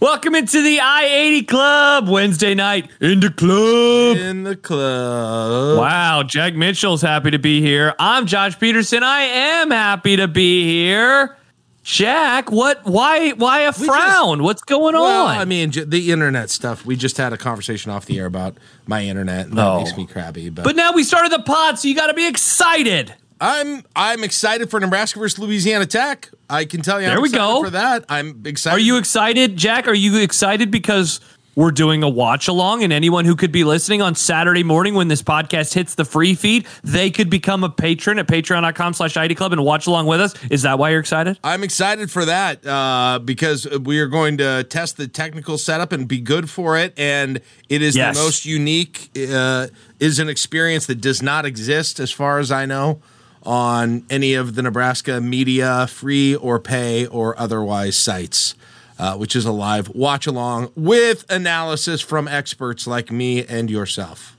Welcome into the I 80 Club Wednesday night in the club. In the club. Wow, Jack Mitchell's happy to be here. I'm Josh Peterson. I am happy to be here. Jack, what? Why? Why a frown? just- What's going Well, on? I mean, the internet stuff. We just had a conversation off the air about my internet, and that Oh. makes me crabby. But, but now we started the pod, so you got to be excited. I'm I'm excited for Nebraska versus Louisiana Tech. I can tell you, There I'm we excited go. for that. I'm excited. Are you excited, Jack? Are you excited because we're doing a watch along, and anyone who could be listening on Saturday morning when this podcast hits the free feed, they could become a patron at patreon.com/slash I 80 Club and watch along with us. Is that why you're excited? I'm excited for that uh, because we are going to test the technical setup and be good for it. And it is Yes. the most unique, uh, is an experience that does not exist, as far as I know, on any of the Nebraska media, free or pay or otherwise sites. Uh, which is a live watch along with analysis from experts like me and yourself.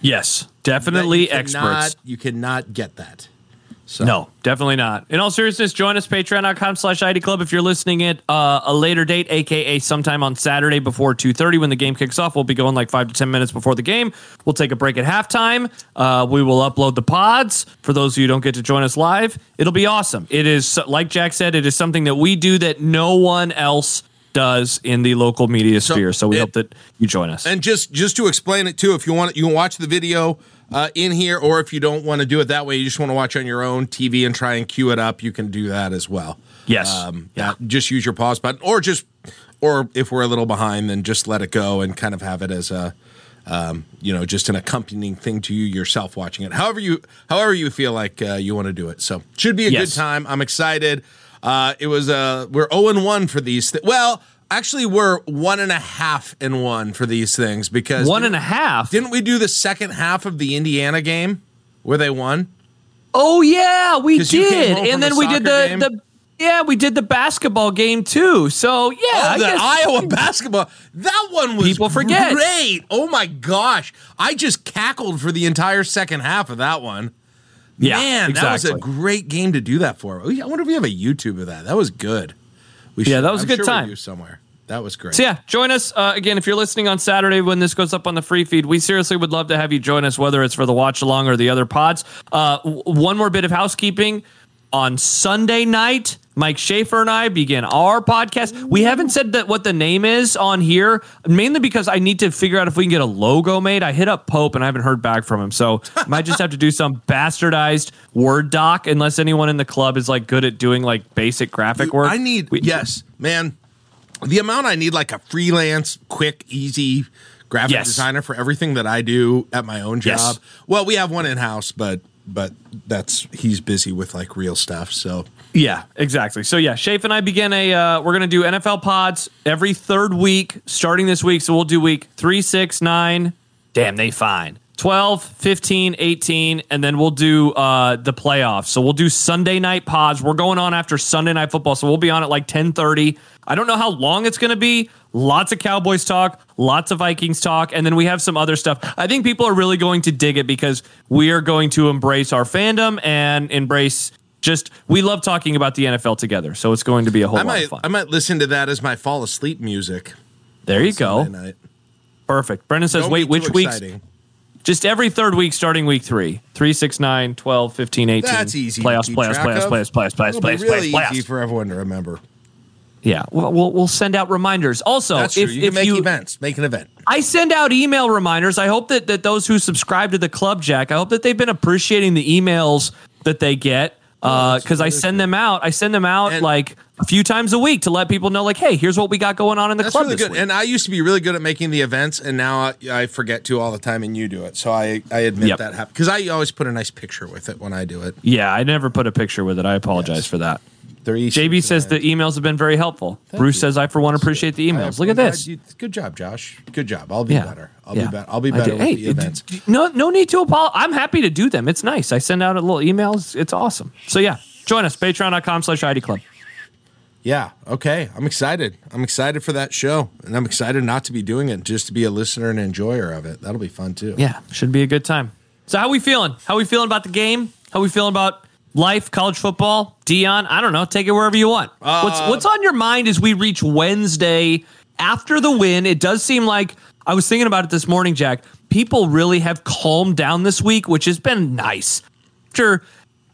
Yes, definitely you cannot- experts. You cannot get that. So No, definitely not. In all seriousness, join us patreon.com slash I 80 Club if you're listening at uh, a later date, aka sometime on Saturday before 2.30 when the game kicks off. We'll be going like five to 10 minutes before the game. We'll take a break at halftime. Uh, we will upload the pods for those of you who don't get to join us live. It'll be awesome. It is, like Jack said, it is something that we do that no one else does in the local media sphere. So we it- hope that you join us. And just just to explain it too, if you want, you can watch the video uh, in here, or if you don't want to do it that way, you just want to watch on your own TV and try and cue it up. You can do that as well. Yes. Um, Yeah. yeah. Just use your pause button, or just, or if we're a little behind, then just let it go and kind of have it as a, um, you know, just an accompanying thing to you yourself watching it. However you, however you feel like uh, you want to do it. So should be a Yes. good time. I'm excited. Uh, it was uh, we're zero and one for these. Th- well, actually, we're one and a half and one for these things because One and a half. didn't we do the second half of the Indiana game where they won? Oh yeah, we did, and then a we did the game? the yeah we did the basketball game too. So yeah, Oh, the Iowa basketball. That one was People forget. great. Oh my gosh. I just cackled for the entire second half of that one. Yeah, Man, that was a great game to do that for. I wonder if we have a YouTube of that. That was good. We Yeah, that was a I'm good sure time. somewhere. That was great. So yeah, join us uh, again if you're listening on Saturday when this goes up on the free feed. We seriously would love to have you join us, whether it's for the watch along or the other pods. Uh, w- one more bit of housekeeping on Sunday night. Mike Schaefer and I begin our podcast. We haven't said that what the name is on here, mainly because I need to figure out if we can get a logo made. I hit up Pope and I haven't heard back from him, so I might just have to do some bastardized Word doc. Unless anyone in the club is like good at doing like basic graphic work. I need We- yes, man. The amount I need like a freelance, quick, easy graphic Yes. designer for everything that I do at my own job. Yes. Well, we have one in house, but but that's he's busy with like real stuff. So Yeah, exactly. So yeah, Shafe and I begin a. Uh, we're gonna do NFL pods every third week, starting this week. So we'll do week three, six, nine. Damn, they fine. 12, 15, 18, and then we'll do uh, the playoffs. So we'll do Sunday night pods. We're going on after Sunday night football, so we'll be on at like 10:30. I don't know how long it's going to be. Lots of Cowboys talk, lots of Vikings talk, and then we have some other stuff. I think people are really going to dig it because we are going to embrace our fandom and embrace just we love talking about the NFL together. So it's going to be a whole I lot might of fun. I might listen to that as my fall asleep music. there you go. Sunday night. Perfect. Brendan says, Don't wait, which weeks? exciting. Just every third week starting week three. 3, 6, 9, 12, 15, 18. That's easy. to Playoffs, playoffs, playoffs, playoffs, playoffs, playoffs, playoffs, really playoffs, easy for everyone to remember. Yeah, we'll, we'll, we'll send out reminders. Also, That's if, true. You if make you, events. Make an event. I send out email reminders. I hope that, that those who subscribe to the club, Jack, I hope that they've been appreciating the emails that they get Uh, because I send them out. I send them out And- like a few times a week to let people know, like, hey, here's what we got going on in the That's club really this good. week. And I used to be really good at making the events, and now I, I forget to all the time, and you do it. So I, I admit Yep. that happened because I always put a nice picture with it when I do it. yeah, I never put a picture with it. I apologize Yes. for that. They're easy JB says the emails have been very helpful. Bruce you. says I, for one, appreciate the emails. Look at this. you- Good job, Josh. Good job. I'll be Yeah. better. I'll Yeah. be better. I'll be better with Hey, the events. d- No, no need to apologize. I'm happy to do them. It's nice. I send out a little emails. It's awesome. So yeah, join us. Patreon.com slash I 80 Club. Yeah. Okay. I'm excited. I'm excited for that show, and I'm excited not to be doing it, just to be a listener and enjoyer of it. That'll be fun too. Yeah, should be a good time. So how we feeling? How we feeling about the game? How we feeling about life, college football, Deion? I don't know. Take it wherever you want. what's Uh, What's on your mind as we reach Wednesday after the win, it does seem like I was thinking about it this morning, Jack. People really have calmed down this week, which has been nice. After,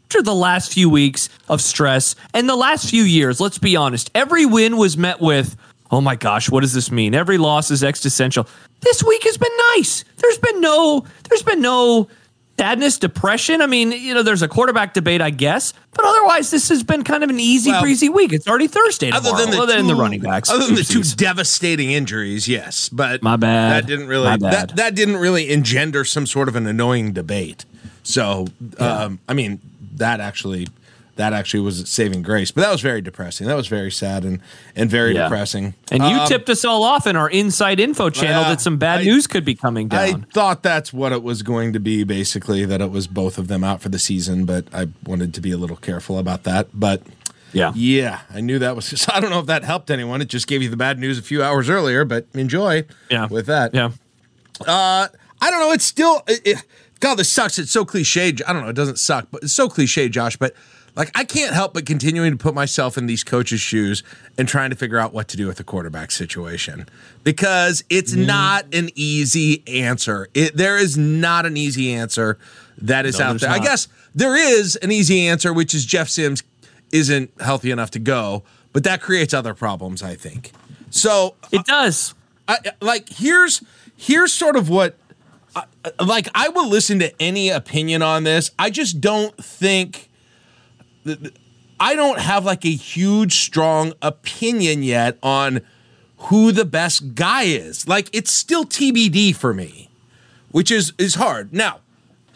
after the last few weeks of stress and the last few years, let's be honest, every win was met with, oh my gosh, what does this mean? Every loss is existential. This week has been nice. There's been no, there's been no sadness, depression. I mean, you know, there's a quarterback debate, I guess, but otherwise, this has been kind of an easy Well, breezy week. It's already Thursday. Other than the, other than the running backs, other than the two devastating injuries, yes, but My bad. That didn't really that that didn't really engender some sort of an annoying debate. So, um, I mean, that actually that actually was saving grace, but that was very depressing. That was very sad and and very Yeah. depressing. And you Um, tipped us all off in our inside info channel Yeah, that some bad I- news could be coming down. I thought that's what it was going to be, basically, that it was both of them out for the season, but I wanted to be a little careful about that. But yeah. yeah, I knew that was. Just, I don't know if that helped anyone. It just gave you the bad news a few hours earlier, but enjoy Yeah. with that. Yeah. Uh, I don't know. It's still. It, it- God, this sucks. It's so cliche. I don't know. It doesn't suck, but it's so cliche, Josh. But like, I can't help but continuing to put myself in these coaches' shoes and trying to figure out what to do with the quarterback situation because it's Mm-hmm. not an easy answer. It, there is not an easy answer that is out there's there. I guess there is an easy answer, which is Jeff Sims isn't healthy enough to go, but that creates other problems. I think. So It does. I, like here's here's sort of what like I will listen to any opinion on this. I just don't think I don't have like a huge strong opinion yet on who the best guy is. Like it's still TBD for me, which is is hard. Now,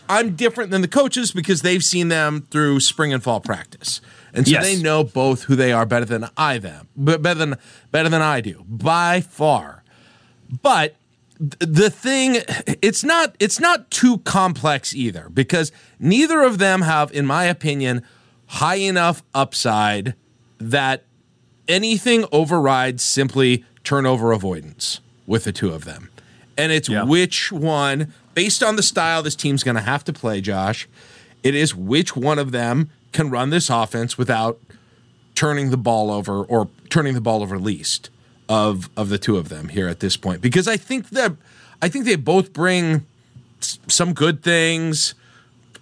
I'm different than the coaches because they've seen them through spring and fall practice. And so Yes. they know both who they are better than I them, but better than better than I do by far. But th- the thing it's not it's not too complex either because neither of them have in my opinion high enough upside that anything overrides simply turnover avoidance with the two of them. And it's Yeah. which one, based on the style this team's going to have to play, Josh, it is which one of them can run this offense without turning the ball over or turning the ball over least of of the two of them here at this point because I think that I think they both bring s- some good things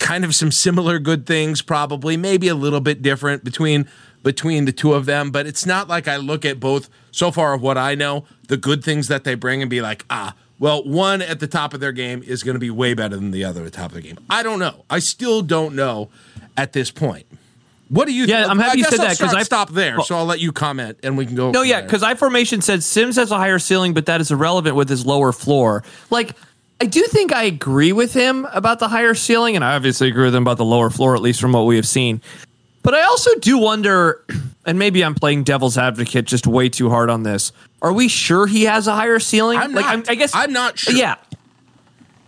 kind of some similar good things probably maybe a little bit different between between the two of them but it's not like i look at both so far of what i know the good things that they bring and be like ah well one at the top of their game is going to be way better than the other at the top of the game. I don't know. I still don't know at this point. What do you Yeah, I'm happy I you said I'll that, 'cause start- I- stop there well- so i'll let you comment and we can go No, yeah, because I formation said Sims has a higher ceiling, but that is irrelevant with his lower floor. Like, I do think I agree with him about the higher ceiling, and I obviously agree with him about the lower floor, at least from what we have seen. But I also do wonder, and maybe I'm playing devil's advocate just way too hard on this. Are we sure he has a higher ceiling? I'm like, not. I'm, I guess I'm not sure. Yeah,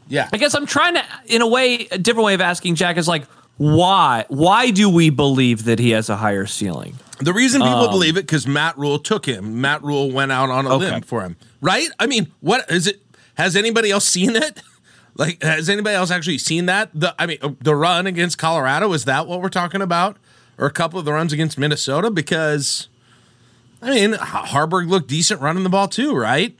yeah I guess I'm trying to, in a way, a different way of asking Jack is like, why? Why do we believe that he has a higher ceiling? The reason people believe it because Matt Rhule took him. Matt Rhule went out on a Um, Okay. limb for him, right? I mean, what is it? Has anybody else seen it? Like, has anybody else actually seen that? The I mean, the run against Colorado is that what we're talking about, or a couple of the runs against Minnesota? Because, I mean, Haarberg looked decent running the ball too, right?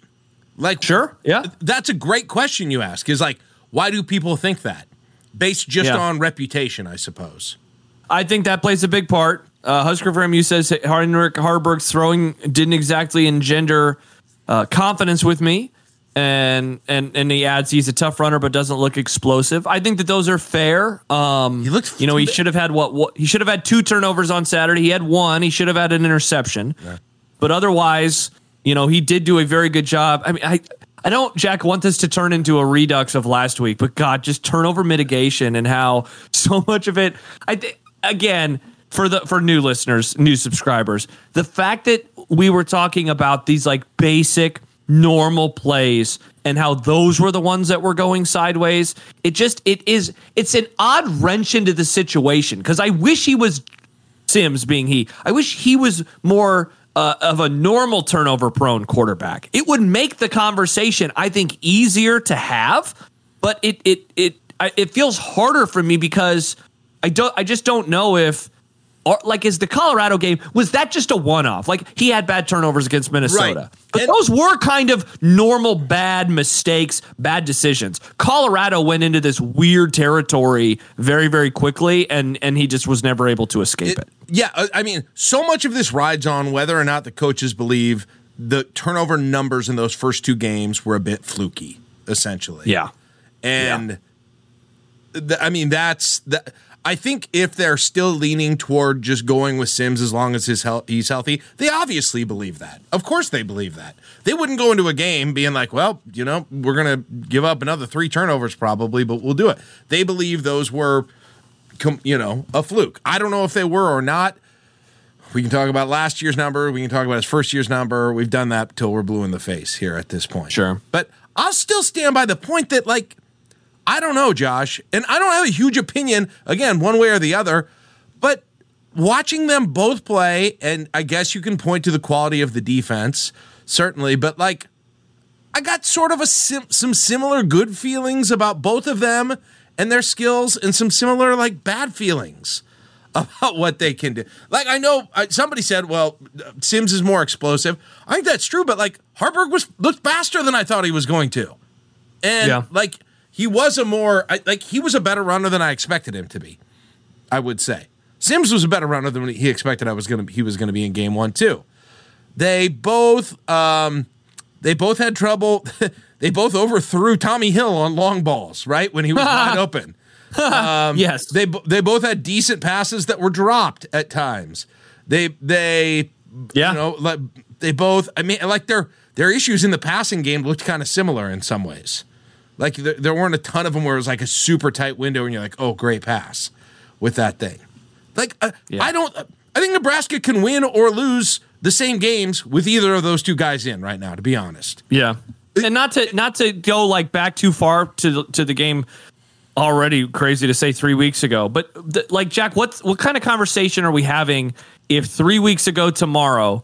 Like, Sure, yeah. that's a great question you ask. Is like, why do people think that? Based just Yeah. on reputation, I suppose. I think that plays a big part. Uh, Husker from you says Heinrich Haarberg's throwing didn't exactly engender uh, confidence with me, and and and he adds he's a tough runner but doesn't look explosive. I think that those are fair. Um, He looked- you know, he should have had what, what he should have had two turnovers on Saturday. He had one. He should have had an interception, but otherwise, you know, he did do a very good job. I mean, I. I don't, Jack, want this to turn into a redux of last week, but God, just turnover mitigation and how so much of it. I think again for the for new listeners, new subscribers, the fact that we were talking about these like basic normal plays and how those were the ones that were going sideways, it just it is it's an odd wrench into the situation because I wish he was Sims being he. I wish he was more uh, of a normal turnover prone quarterback. It would make the conversation, I think, easier to have. But it it it I, it feels harder for me because I don't I just don't know if or like is the Colorado game was that just a one off? Like he had bad turnovers against Minnesota. Right. But And- those were kind of normal bad mistakes, bad decisions. Colorado went into this weird territory very very quickly and and he just was never able to escape it. Yeah, uh, I mean, so much of this rides on whether or not the coaches believe the turnover numbers in those first two games were a bit fluky, essentially. Yeah. and th- I mean that's that. I think if they're still leaning toward just going with Sims as long as his health, he's healthy, they obviously believe that. Of course, they believe that. They wouldn't go into a game being like, "Well, you know, we're gonna give up another three turnovers probably, but we'll do it." They believe those were, you know, a fluke. I don't know if they were or not. We can talk about last year's number. We can talk about his first year's number. We've done that till we're blue in the face here at this point. Sure. But I'll still stand by the point that, like, I don't know, Josh, and I don't have a huge opinion, again, one way or the other, but watching them both play, and I guess you can point to the quality of the defense, certainly, but like, I got sort of a sim- some similar good feelings about both of them and their skills, and some similar like bad feelings about what they can do. Like I know uh, somebody said, "Well, Sims is more explosive." I think that's true, but like Haarberg was looked faster than I thought he was going to, and Yeah. like he was a more like he was a better runner than I expected him to be. I would say Sims was a better runner than he expected. I was gonna he was gonna be in game one too. They both um, they both had trouble. they both overthrew Tommy Hill on long balls, right when he was wide open. yes. They they both had decent passes that were dropped at times. They they yeah. you know like they both I mean like their their issues in the passing game looked kind of similar in some ways. Like there, there weren't a ton of them where it was like a super tight window and you're like, "Oh, great pass." With that thing. Like uh, Yeah. I don't I think Nebraska can win or lose the same games with either of those two guys in right now to be honest. Yeah, and not to not to go like back too far to the, to the game. Already crazy to say three weeks ago, but th- like Jack, what what kind of conversation are we having if three weeks ago tomorrow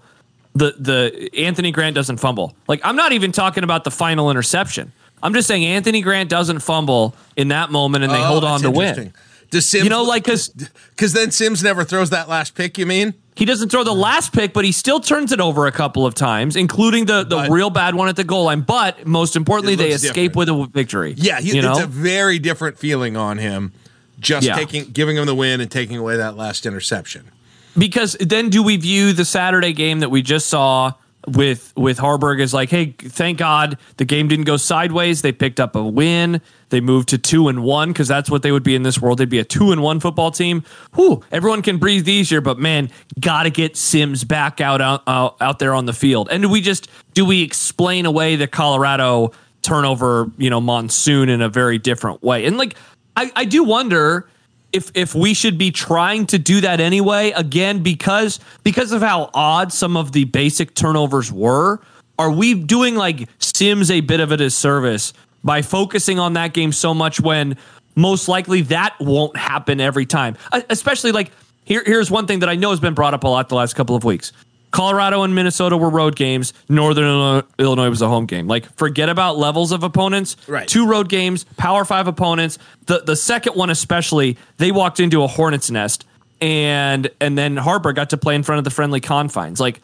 the the Anthony Grant doesn't fumble? Like I'm not even talking about the final interception. I'm just saying Anthony Grant doesn't fumble in that moment and they hold Oh, on to win. Does Sims You know, like because Because then Sims never throws that last pick. You mean? He doesn't throw the last pick, but he still turns it over a couple of times, including the, the But- real bad one at the goal line. But most importantly, they escape different. with a victory. Yeah, he, you know, it's a very different feeling on him. Just Yeah. taking, giving him the win and taking away that last interception. because then do we view the Saturday game that we just saw with with Haarberg is like, hey, thank God the game didn't go sideways. They picked up a win. They moved to two and one because that's what they would be in this world. They'd be a two and one football team. Whew, everyone can breathe easier, but man, gotta get Sims back out out, out out there on the field. And do we just do we explain away the Colorado turnover, you know, monsoon in a very different way? And like, I, I do wonder if if we should be trying to do that anyway again because because of how odd some of the basic turnovers were are we doing like sims a bit of a disservice by focusing on that game so much when most likely that won't happen every time? Uh, especially like here here's one thing that i know has been brought up a lot the last couple of weeks Colorado and Minnesota were road games. Northern Illinois- was a home game. Like, forget about levels of opponents. Right. Two road games, Power Five opponents. The the second one especially, they walked into a hornet's nest, and and then Harper got to play in front of the friendly confines. Like,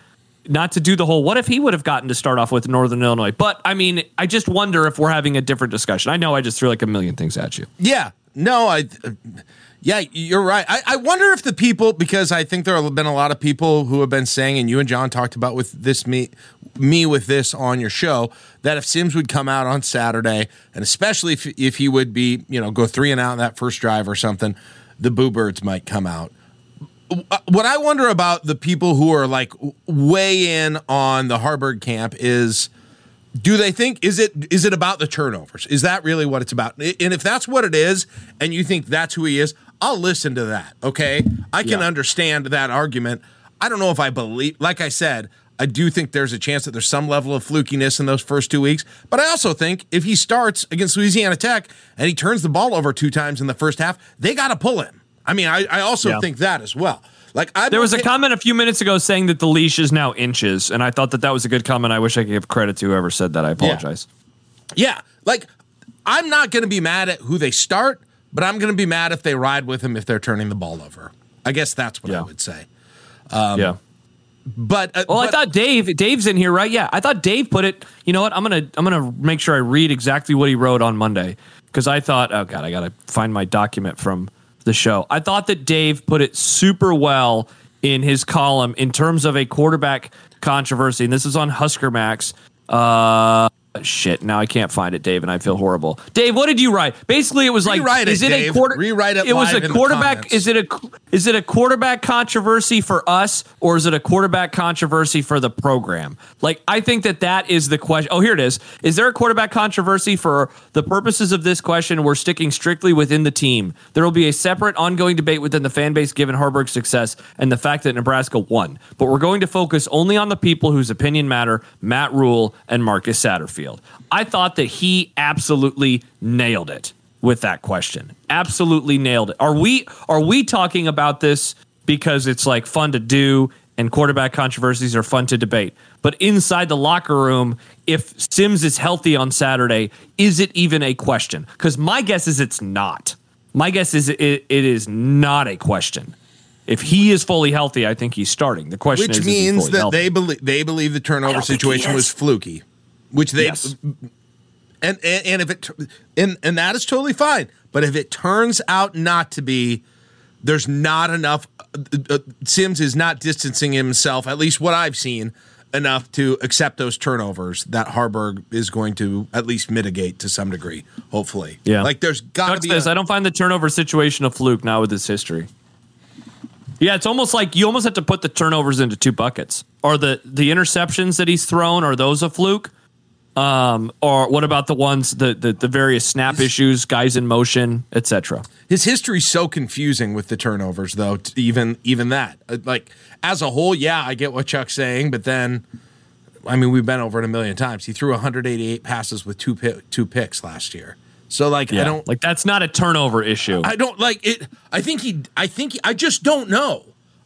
not to do the whole. What if he would have gotten to start off with Northern Illinois? But I mean, I just wonder if we're having a different discussion. I know I just threw like a million things at you. Yeah. No, I. Uh, yeah, you're right. I, I wonder if the people, because I think there have been a lot of people who have been saying, and you and John talked about with this me, me with this on your show, that if Sims would come out on Saturday, and especially if if he would be, you know, go three and out in that first drive or something, the Boo Birds might come out. Uh, What I wonder about the people who are like way in on the Haarberg camp is do they think is it is it about the turnovers is that really what it's about and if that's what it is and you think that's who he is i'll listen to that okay i can Yeah. understand that argument i don't know if i believe like i said i do think there's a chance that there's some level of flukiness in those first two weeks but i also think if he starts against louisiana tech and he turns the ball over two times in the first half they got to pull him i mean i, I also Yeah. think that as well like I There was a comment a few minutes ago saying that the leash is now inches, and I thought that that was a good comment. I wish I could give credit to whoever said that. I apologize. Yeah, like I'm not going to be mad at who they start, but I'm going to be mad if they ride with him if they're turning the ball over. I guess that's what Yeah. I would say. yeah. But uh, Well, I thought Dave. Dave's in here, right? Yeah, I thought Dave put it. You know what? I'm gonna I'm gonna make sure I read exactly what he wrote on Monday because I thought, oh god, I gotta find my document from the show. I thought that Dave put it super well in his column in terms of a quarterback controversy, and this is on Husker Max. Uh, Uh, shit. Now I can't find it, Dave, and I feel horrible. Dave, what did you write? Basically, it was like, Rewrite it, is it Dave. a quarter? Rewrite it It was a quarterback. Is it a is it a quarterback controversy for us or is it a quarterback controversy for the program? Like I think that that is the question. Oh, here it is. Is there a quarterback controversy for the purposes of this question? We're sticking strictly within the team. There will be a separate ongoing debate within the fan base given Haarberg's success and the fact that Nebraska won. But we're going to focus only on the people whose opinion matter, Matt Rhule and Marcus Satterfield. I thought that he absolutely nailed it with that question. Absolutely nailed it. Are we are we talking about this because it's like fun to do and quarterback controversies are fun to debate? But inside the locker room, if Sims is healthy on Saturday, is it even a question? Because my guess is it's not. My guess is it, it is not a question. If he is fully healthy, I think he's starting. The question which is, is he means fully that healthy? they believe they believe the turnover don't think he situation was fluky, which they Yes. and, and and if it and and that is totally fine. But if it turns out not to be, there's not enough. Uh, uh, Sims is not distancing himself, at least what I've seen, enough to accept those turnovers that Haarberg is going to at least mitigate to some degree. Hopefully, Yeah. Like there's got to be. says, a- I don't find the turnover situation a fluke now with this history. Yeah, it's almost like you almost have to put the turnovers into two buckets. Are the the interceptions that he's thrown are those a fluke? Um, or what about the ones the the, the various snap issues, guys in motion, etc. his history's so confusing with the turnovers, though. Even even that, Uh, like as a whole, yeah, I get what Chuck's saying, but then, I mean, we've been over it a million times. He threw 188 passes with two pi- two picks last year. So like, I don't like that's not a turnover issue. I don't like it. I think he. I think he, I just don't know.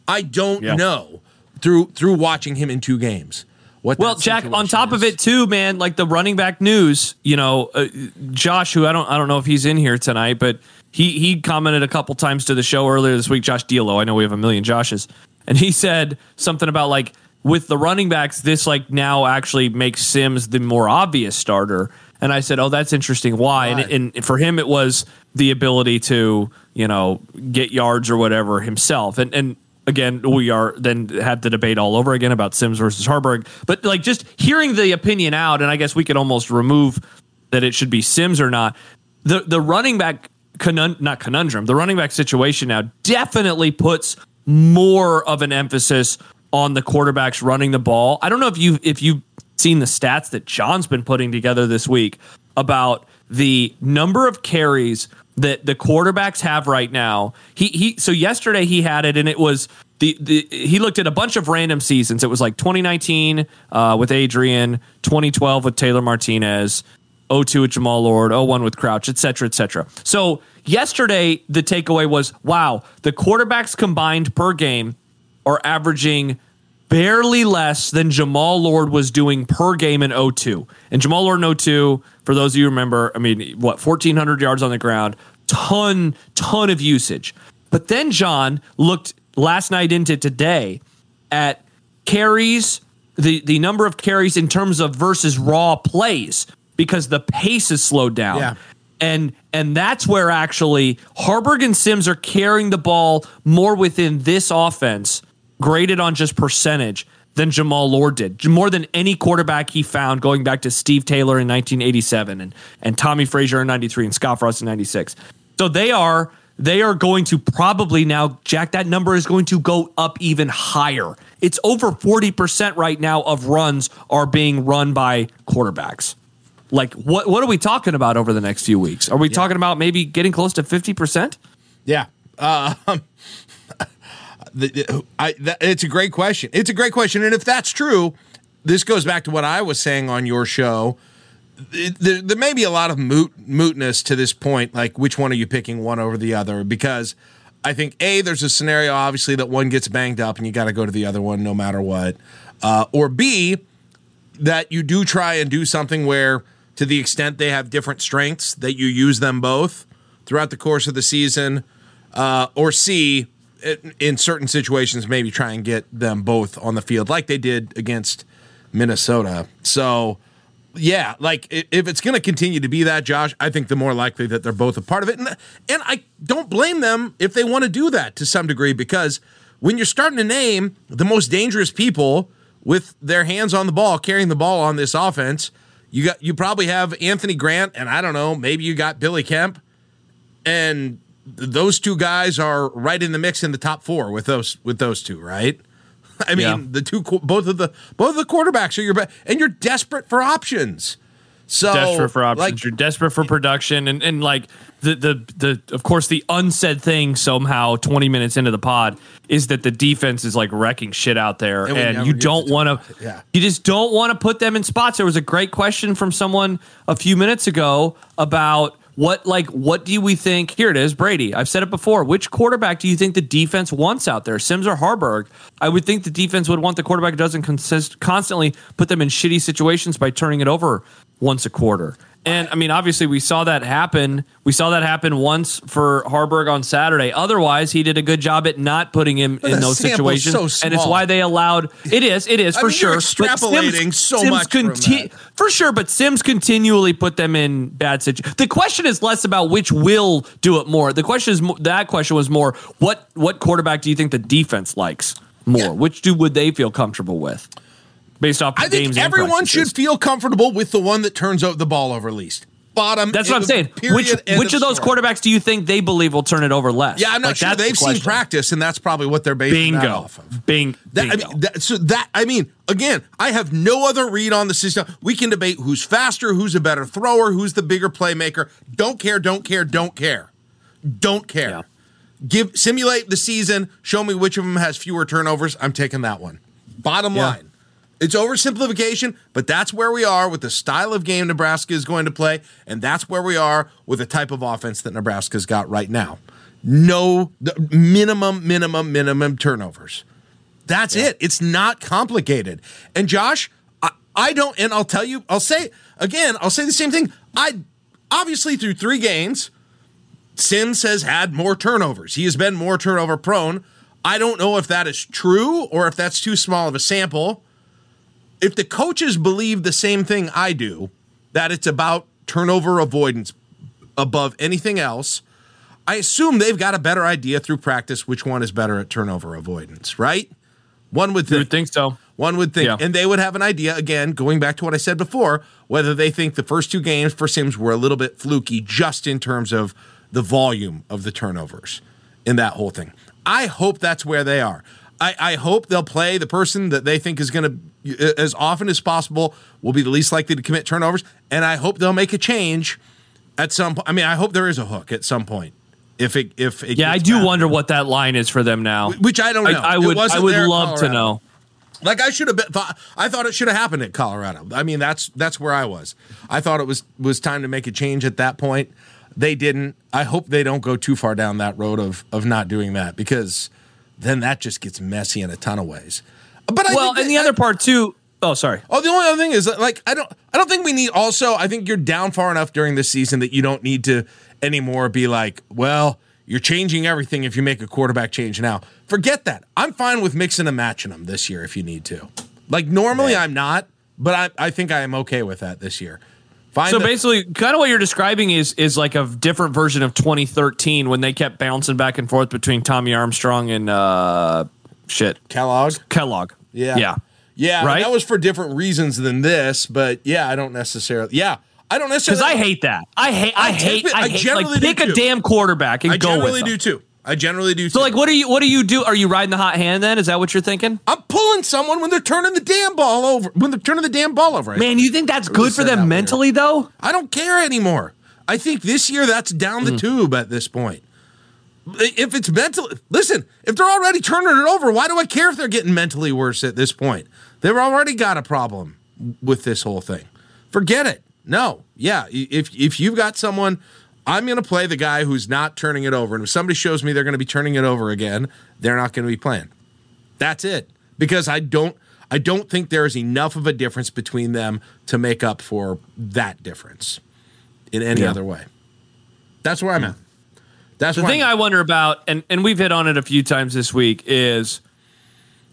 I don't Yeah. know through through watching him in two games. What Well, Jack, on top of it too, man, like the running back news, you know, uh, Josh, who I don't, I don't know if he's in here tonight, but he he commented a couple times to the show earlier this week. Josh Dielo, I know we have a million Joshes, and he said something about like with the running backs, this like now actually makes Sims the more obvious starter. And I said, oh, that's interesting. Why? Why? And, and for him, it was the ability to you know get yards or whatever himself, and and again, we are then have the debate all over again about Sims versus Haarberg. But like just hearing the opinion out, and I guess we could almost remove that it should be Sims or not. The the running back conun- not conundrum, the running back situation now definitely puts more of an emphasis on the quarterbacks running the ball. I don't know if you if you've seen the stats that John's been putting together this week about the number of carries that the quarterbacks have right now. He he so yesterday he had it and it was the, the he looked at a bunch of random seasons. It was like 2019 uh, with Adrian, 2012 with Taylor Martinez, 02 with Jammal Lord, 01 with Crouch, et cetera, et cetera. So yesterday the takeaway was wow, the quarterbacks combined per game are averaging barely less than Jammal Lord was doing per game in 02. And Jammal Lord in 02, for those of you who remember, I mean, what, 1,400 yards on the ground, ton, ton of usage. But then John looked last night into today at carries, the, the number of carries in terms of versus raw plays because the pace is slowed down. Yeah. And and that's where actually Harburg and Sims are carrying the ball more within this offense, graded on just percentage, than Jammal Lord did. More than any quarterback he found going back to Steve Taylor in 1987 and, and Tommie Frazier in 93 and Scott Frost in 96. So they are they are going to probably now, Jack, that number is going to go up even higher. It's over 40% right now of runs are being run by quarterbacks. Like what what are we talking about over the next few weeks? Are we talking about maybe getting close to 50%? Yeah. Um, the, I, that, it's a great question. It's a great question. And if that's true, this goes back to what I was saying on your show. There, there may be a lot of moot, mootness to this point. Like, which one are you picking, one over the other? Because I think, A, there's a scenario, obviously, that one gets banged up and you got to go to the other one no matter what. Uh, or B, that you do try and do something where, to the extent they have different strengths, that you use them both throughout the course of the season. Uh, or C, in certain situations, maybe try and get them both on the field like they did against Minnesota. So, yeah, like if it's going to continue to be that, Josh, I think the more likely that they're both a part of it. And, and I don't blame them if they want to do that to some degree because when you're starting to name the most dangerous people with their hands on the ball, carrying the ball on this offense, you got you probably have Anthony Grant and I don't know, maybe you got Billy Kemp and those two guys are right in the mix in the top 4 with those with those two, right? I mean, yeah. the two both of the both of the quarterbacks are your best, and you're desperate for options. So desperate for options. Like, you're desperate for production, and and like the the the of course the unsaid thing somehow 20 minutes into the pod is that the defense is like wrecking shit out there, and, and you don't want to. Yeah. You just don't want to put them in spots. There was a great question from someone a few minutes ago about what like what do we think? Here it is, Brady. I've said it before. Which quarterback do you think the defense wants out there, Sims or Haarberg? I would think the defense would want the quarterback who doesn't consist constantly put them in shitty situations by turning it over once a quarter. And I mean, obviously, we saw that happen. We saw that happen once for Haarberg on Saturday. Otherwise, he did a good job at not putting him but in those situations, so and it's why they allowed. It is, it is I for mean, sure. extrapolating Sims, so Sims much conti- for sure, but Sims continually put them in bad situations. The question is less about which will do it more. The question is that question was more what what quarterback do you think the defense likes more? Yeah. Which do would they feel comfortable with? Based off. I think everyone should feel comfortable with the one that turns out the ball over least. Bottom. That's what I'm saying. Which which of, of those story. quarterbacks do you think they believe will turn it over less? Yeah, I'm not like, sure. They've the seen practice, and that's probably what they're basing Bingo. that off of. Bing. That, Bingo. I mean, that, so that I mean, again, I have no other read on the system. We can debate who's faster, who's a better thrower, who's the bigger playmaker. Don't care. Don't care. Don't care. Don't care. Yeah. Give simulate the season. Show me which of them has fewer turnovers. I'm taking that one. Bottom yeah. line. It's oversimplification, but that's where we are with the style of game Nebraska is going to play, and that's where we are with the type of offense that Nebraska's got right now. No minimum, minimum, minimum turnovers. That's yeah. it. It's not complicated. And Josh, I, I don't, and I'll tell you, I'll say again, I'll say the same thing. I obviously through three games, Sims has had more turnovers. He has been more turnover prone. I don't know if that is true or if that's too small of a sample if the coaches believe the same thing I do, that it's about turnover avoidance above anything else, I assume they've got a better idea through practice which one is better at turnover avoidance, right? One would think, would think so. One would think. Yeah. And they would have an idea, again, going back to what I said before, whether they think the first two games for Sims were a little bit fluky just in terms of the volume of the turnovers in that whole thing. I hope that's where they are. I, I hope they'll play the person that they think is going to, as often as possible, will be the least likely to commit turnovers. And I hope they'll make a change at some point. I mean, I hope there is a hook at some point. If it, if it yeah, I do wonder what that line is for them now. Which I don't know. I, I would, I would love to know. Like I should have been, thought, I thought it should have happened at Colorado. I mean, that's that's where I was. I thought it was was time to make a change at that point. They didn't. I hope they don't go too far down that road of of not doing that because then that just gets messy in a ton of ways. But I well, and the other part too. Oh, sorry. Oh, the only other thing is like I don't I don't think we need also I think you're down far enough during this season that you don't need to anymore be like, well, you're changing everything if you make a quarterback change now. Forget that. I'm fine with mixing and matching them this year if you need to. Like normally I'm not, but I, I think I am okay with that this year. Find so the- basically, kind of what you're describing is is like a different version of 2013 when they kept bouncing back and forth between Tommy Armstrong and uh, shit Kellogg. Kellogg. Yeah. Yeah. Yeah. Right. That was for different reasons than this, but yeah, I don't necessarily. Yeah. I don't necessarily because I hate that. I hate. I, I hate. I, I hate. Like, pick a damn quarterback and I go with. I generally do too. I generally do. So, too. like, what do you what do you do? Are you riding the hot hand? Then is that what you're thinking? I'm pulling someone when they're turning the damn ball over. When they're turning the damn ball over. Man, you think that's good for them mentally, weird. though? I don't care anymore. I think this year that's down the mm. tube at this point. If it's mental, listen. If they're already turning it over, why do I care if they're getting mentally worse at this point? They've already got a problem with this whole thing. Forget it. No, yeah. If if you've got someone I'm going to play the guy who's not turning it over. And if somebody shows me they're going to be turning it over again, they're not going to be playing. That's it. Because I don't I don't think there is enough of a difference between them to make up for that difference in any yeah. other way. That's where I'm at. That's The thing I wonder about, and, and we've hit on it a few times this week, is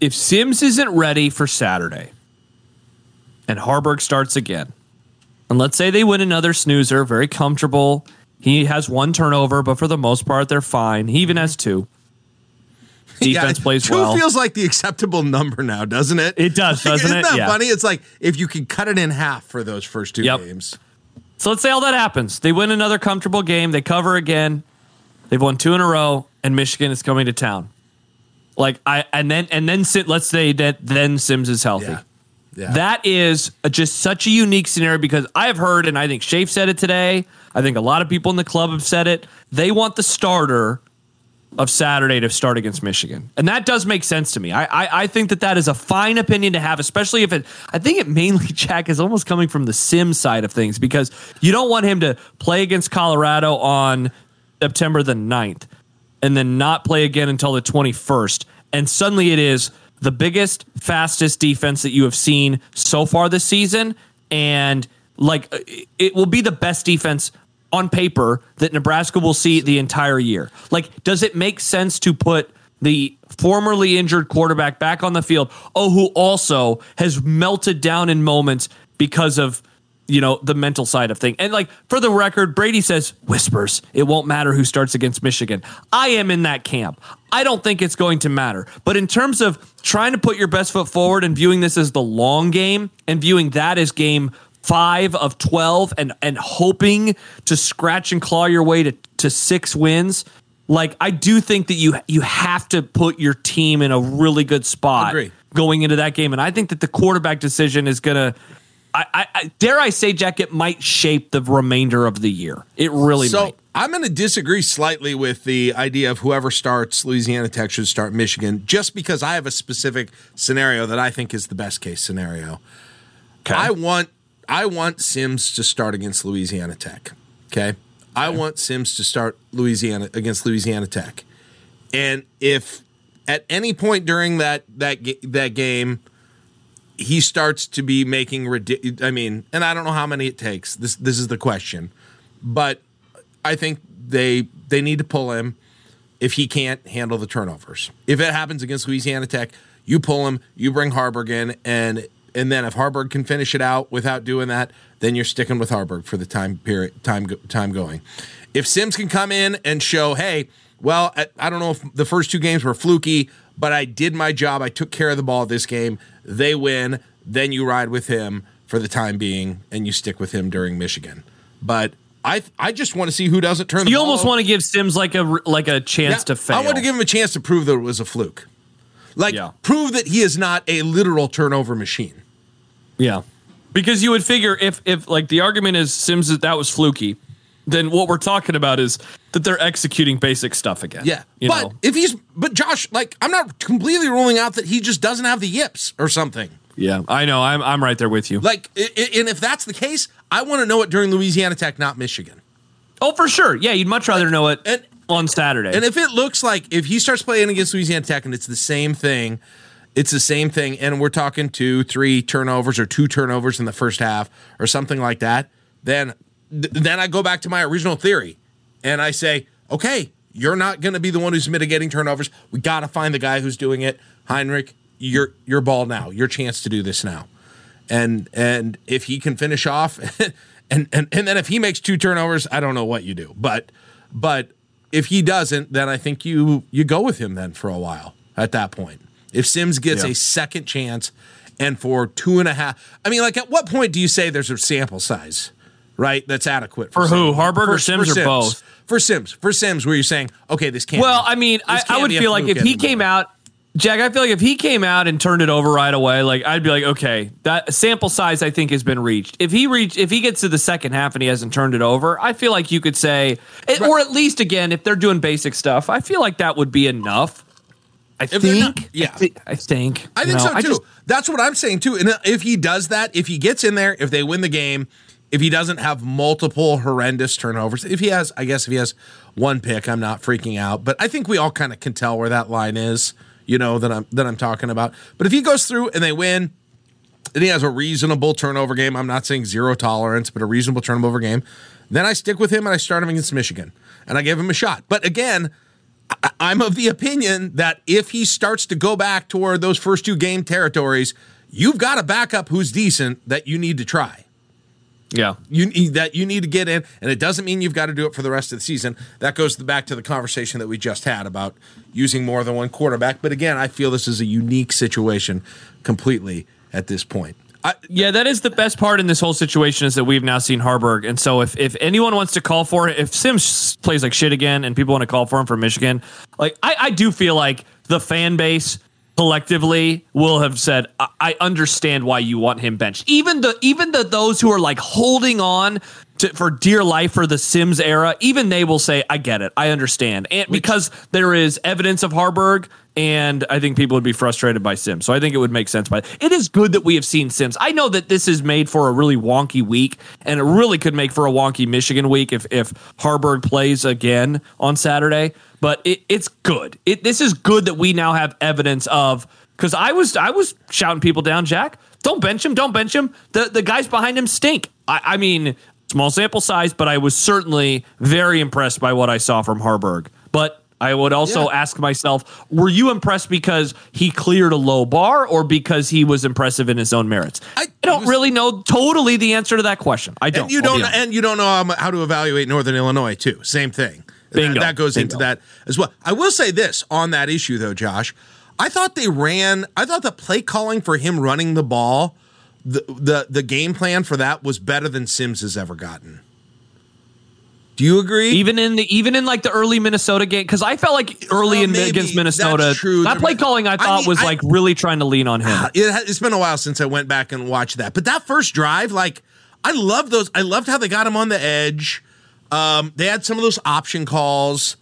if Sims isn't ready for Saturday and Haarberg starts again, and let's say they win another snoozer, very comfortable. He has one turnover, but for the most part, they're fine. He even has two. Defense Yeah, plays two well. feels like the acceptable number now, doesn't it? It does, doesn't Isn't it? that Yeah. funny? It's like if you can cut it in half for those first two Yep. games. So let's say all that happens. They win another comfortable game. They cover again. They've won two in a row, and Michigan is coming to town. Like I and then and then. Let's say that then Sims is healthy. Yeah. Yeah. That is a, just such a unique scenario because I have heard, and I think Shafe said it today. I think a lot of people in the club have said it. They want the starter of Saturday to start against Michigan, and that does make sense to me. I, I I think that that is a fine opinion to have, especially if it. I think it mainly Jack is almost coming from the sim side of things because you don't want him to play against Colorado on September the 9th and then not play again until the 21st. And suddenly it is the biggest, fastest defense that you have seen so far this season. And like it will be the best defense on paper that Nebraska will see the entire year. Like, does it make sense to put the formerly injured quarterback back on the field? Oh, who also has melted down in moments because of you know the mental side of thing and like for the record brady says whispers it won't matter who starts against michigan i am in that camp i don't think it's going to matter but in terms of trying to put your best foot forward and viewing this as the long game and viewing that as game five of 12 and and hoping to scratch and claw your way to to six wins like i do think that you you have to put your team in a really good spot Agree. going into that game and i think that the quarterback decision is going to I, I, dare I say, Jack, it might shape the remainder of the year. It really So might. I'm going to disagree slightly with the idea of whoever starts Louisiana Tech should start Michigan, just because I have a specific scenario that I think is the best case scenario. I want I want Sims to start against Louisiana Tech. Okay, I want Sims to start Louisiana against Louisiana Tech, and if at any point during that that that game he starts to be making ridiculous. I mean, and I don't know how many it takes. This this is the question, but I think they they need to pull him if he can't handle the turnovers. If it happens against Louisiana Tech, you pull him, you bring Haarberg in, and and then if Haarberg can finish it out without doing that, then you're sticking with Haarberg for the time period time time going. If Sims can come in and show, hey, well, I, I don't know if the first two games were fluky, but I did my job. I took care of the ball this game. They win. Then you ride with him for the time being, and you stick with him during Michigan. But I I just want to see who doesn't turn. the You almost over. want to give Sims like a like a chance Yeah, to fail. I want to give him a chance to prove that it was a fluke. Like Yeah. prove that he is not a literal turnover machine. Yeah, because you would figure if if like the argument is Sims that that was fluky, then what we're talking about is that they're executing basic stuff again. Yeah. you but know. if he's but Josh, like I'm not completely ruling out that he just doesn't have the yips or something. Yeah, I know. I'm I'm right there with you. Like and if that's the case, I want to know it during Louisiana Tech, not Michigan. oh, for sure. Yeah, you'd much rather know it and- on Saturday. And if it looks like if he starts playing against Louisiana Tech and it's the same thing, it's the same thing, and we're talking two, three turnovers or two turnovers in the first half or something like that, then th- then I go back to my original theory, and I say, okay, you're not going to be the one who's mitigating turnovers. We got to find the guy who's doing it, Heinrich. Your your ball now, your chance to do this now, and and if he can finish off, and and and then if he makes two turnovers, I don't know what you do, but but if he doesn't, then I think you you go with him then for a while at that point. If Sims gets Yeah. a second chance and for two and a half, I mean, like at what point do you say there's a sample size, right? That's adequate For who? Sims? Haarberg or Sims or both? For Sims, for Sims, where you're saying, okay, this can't. Well, be- I mean, I, I would feel like if he came out, Jack, I feel like if he came out and turned it over right away, like I'd be like, okay, that sample size I think has been reached. If he reached, if he gets to the second half and he hasn't turned it over, I feel like you could say, eh, or at least again, if they're doing basic stuff, I feel like that would be enough. I they're think. not- yeah. I, thi- I think. I think so too. just- That's what I'm saying too. And uh, if he does that, if he gets in there, if they win the game, if he doesn't have multiple horrendous turnovers, if he has, I guess if he has one pick, I'm not freaking out. But I think we all kind of can tell where that line is, you know, that I'm that I'm talking about. But if he goes through and they win, and he has a reasonable turnover game. I'm not saying zero tolerance, but a reasonable turnover game. Then I stick with him and I start him against Michigan and I give him a shot. But again, I'm of the opinion that if he starts to go back toward those first two game territories, you've got a backup who's decent that you need to try. Yeah. You need that you need to get in, and it doesn't mean you've got to do it for the rest of the season. That goes back to the conversation that we just had about using more than one quarterback. But again, I feel this is a unique situation completely at this point. I, Yeah, that is the best part in this whole situation is that we've now seen Haarberg, and so if if anyone wants to call for it, if Sims plays like shit again, and people want to call for him for Michigan, like I, I do feel like the fan base collectively will have said, I, I understand why you want him benched. Even the even the those who are like holding on to, for dear life for the Sims era, even they will say, I get it, I understand, and because there is evidence of Haarberg and I think people would be frustrated by Sims. So I think it would make sense. But it is good that we have seen Sims. I know that this is made for a really wonky week, and it really could make for a wonky Michigan week if if Haarberg plays again on Saturday. But it, it's good. It this is good that we now have evidence of. Because I was I was shouting people down, Jack. Don't bench him. Don't bench him. The the guys behind him stink. I, I mean, small sample size, but I was certainly very impressed by what I saw from Haarberg. But I would also Yeah. ask myself, were you impressed because he cleared a low bar or because he was impressive in his own merits? I, I don't was- really know totally the answer to that question. I don't. and you don't and you don't know how, to evaluate Northern Illinois too. Same thing. Bingo. That, that goes Bingo. into that as well. I will say this on that issue though, Josh. I thought they ran. I thought the play calling for him running the ball, the the the game plan for that was better than Sims has ever gotten. Do you agree? even in the even in like the early Minnesota game, because I felt like early Well, in against Minnesota, true. that play calling I I thought mean, was I- like really trying to lean on him. It, it's been a while since I went back and watched that. But that first drive, like, I love those. I loved how they got him on the edge. Um, they had some of those option calls.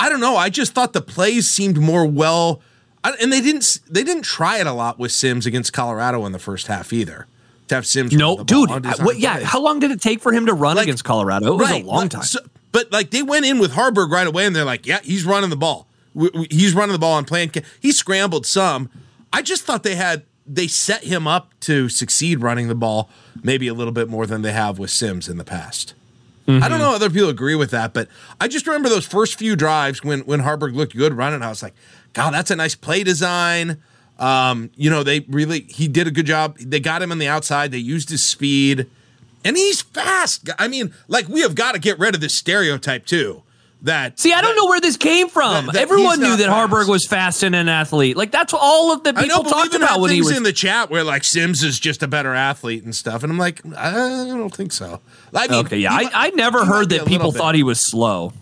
I don't know. I just thought the plays seemed more well, I, and they didn't. They didn't try it a lot with Sims against Colorado in the first half either. To have Sims, No, run the ball dude. what, yeah, how long did it take for him to run Like, against Colorado? It was a long time. so- but like they went in with Haarberg right away, and they're like, "Yeah, he's running the ball. W- w- He's running the ball and playing." He scrambled some. I just thought they had they set him up to succeed running the ball maybe a little bit more than they have with Sims in the past. I don't mm-hmm. know if other people agree with that, but I just remember those first few drives when when Haarberg looked good running. I was like, God, that's a nice play design. Um, you know, they really he did a good job. They got him on the outside. They used his speed, and he's fast. I mean, like we have got to get rid of this stereotype too. That See, I don't know where this came from. that- that Everyone knew that fast. Haarberg was fast and an athlete. Like that's all of the people know, talked about when he was. in the chat where like Sims is just a better athlete and stuff, and I'm like, I don't think so. I mean, okay, yeah, I, might- I never he heard that people thought he was slow.